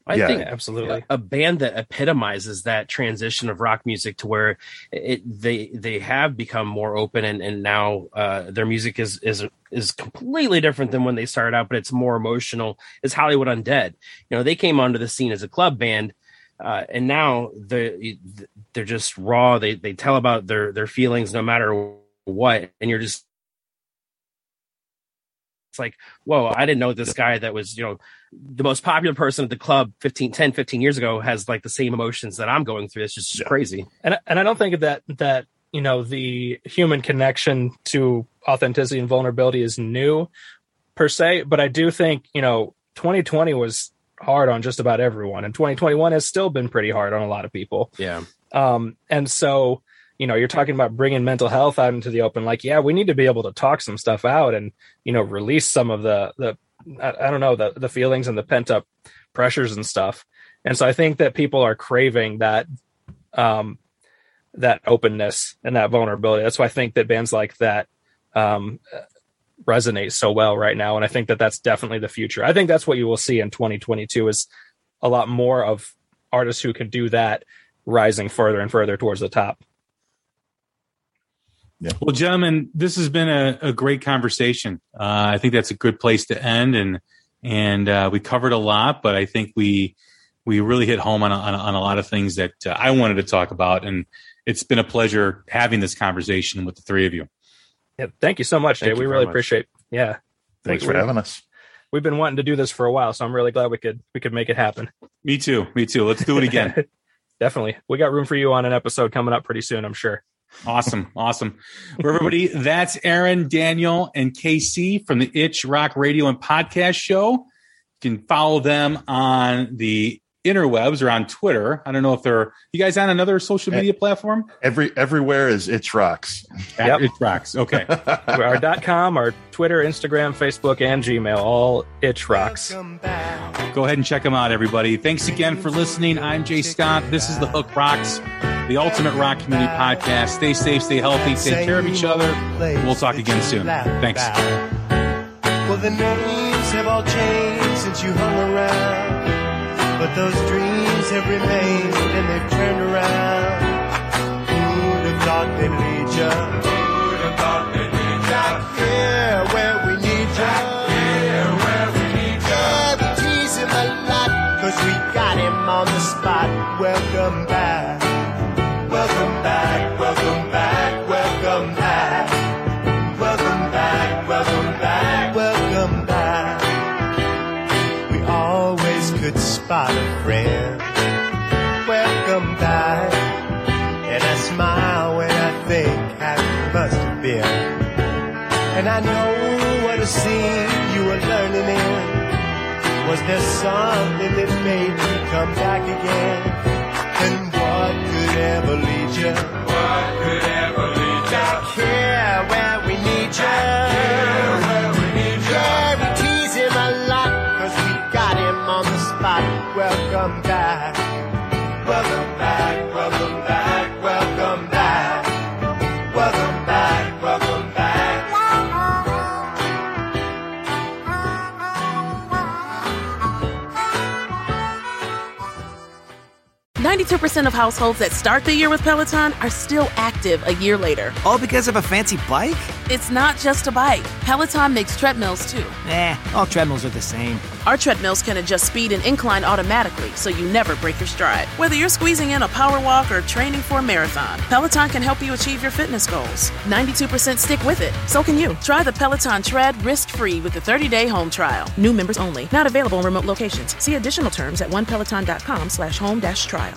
D: I
F: Yeah,
D: think
E: absolutely.
D: a band that epitomizes that transition of rock music to where it they they have become more open and and now uh, their music is is is completely different than when they started out, but it's more emotional. Is Hollywood Undead? You know, they came onto the scene as a club band. Uh, and now they they're just raw. They they tell about their their feelings no matter what, and you're just it's like whoa i didn't know this guy that was you know the most popular person at the club 15 10 15 years ago has like the same emotions that i'm going through it's just
F: Yeah.
D: crazy
E: and and I don't think that that you know the human connection to authenticity and vulnerability is new per se, but I do think you know 2020 was hard on just about everyone, and 2021 has still been pretty hard on a lot of people.
D: yeah
E: Um, and so you know you're talking about bringing mental health out into the open. Like, yeah, we need to be able to talk some stuff out and you know release some of the the I, I don't know the the feelings and the pent up pressures and stuff. And so I think that people are craving that um that openness and that vulnerability. That's why I think that bands like that um, resonate so well right now, and I think that that's definitely the future. I think that's what you will see in 2022 is a lot more of artists who can do that rising further and further towards the top.
C: Well, gentlemen, this has been a, a great conversation. Uh, I think that's a good place to end, and and uh, we covered a lot, but I think we we really hit home on a, on a, on a lot of things that uh, I wanted to talk about, and it's been a pleasure having this conversation with the three of you.
E: Yeah, thank you so much, Jay. We really
D: much.
E: appreciate. Yeah,
F: Thanks
E: We-
F: for having us.
E: we've been wanting to do this for a while, so I'm really glad we could we could make it happen.
C: Me too. Me too. Let's do it again. [laughs]
E: Definitely, we got room for you on an episode coming up pretty soon. I'm sure.
C: Awesome. Awesome. For everybody, [laughs] that's Aaron, Daniel, and KC from the Itch Rock Radio and Podcast Show. You can follow them on the interwebs or on Twitter. I don't know if they're you guys on another social eh, media platform.
F: Every everywhere is Itch Rocks.
E: Yep.
C: Itch Rocks. Okay. [laughs]
E: our dot com, our Twitter, Instagram, Facebook, and Gmail, all itch rocks.
C: Go ahead and check them out, everybody. Thanks again for listening. I'm Jay Scott. This is the Hook Rocks, the ultimate rock community podcast. Stay safe, stay healthy, take care of each other. We'll talk again soon. Thanks.
G: Well, the names have all changed since you hung around. But those dreams have remained and they've turned around. Who'd have thought they'd lead ya? Who'd have thought they'd lead ya? Back here where we need ya. Back here where we need ya. Yeah, we tease him a lot, cause we got him on the spot. Welcome back. Could spot a friend. Welcome back. And I smile when I think how it must have been. And I know what a scene you were learning in. Was there something that made you come back again? And what could ever lead you? What could ever lead you? Back here where we need you. Welcome back. Welcome back, welcome back, welcome back. Welcome back, welcome back.
H: 90% of households that start the year with Peloton are still active a year later.
I: All because of a fancy bike?
H: It's not just a bike. Peloton makes treadmills too.
I: Eh, all treadmills are the same.
H: Our treadmills can adjust speed and incline automatically so you never break your stride. Whether you're squeezing in a power walk or training for a marathon, Peloton can help you achieve your fitness goals. 92% stick with it. So can you. Try the Peloton Tread risk-free with the 30-day home trial. New members only. Not available in remote locations. See additional terms at onepeloton.com slash home dash trial.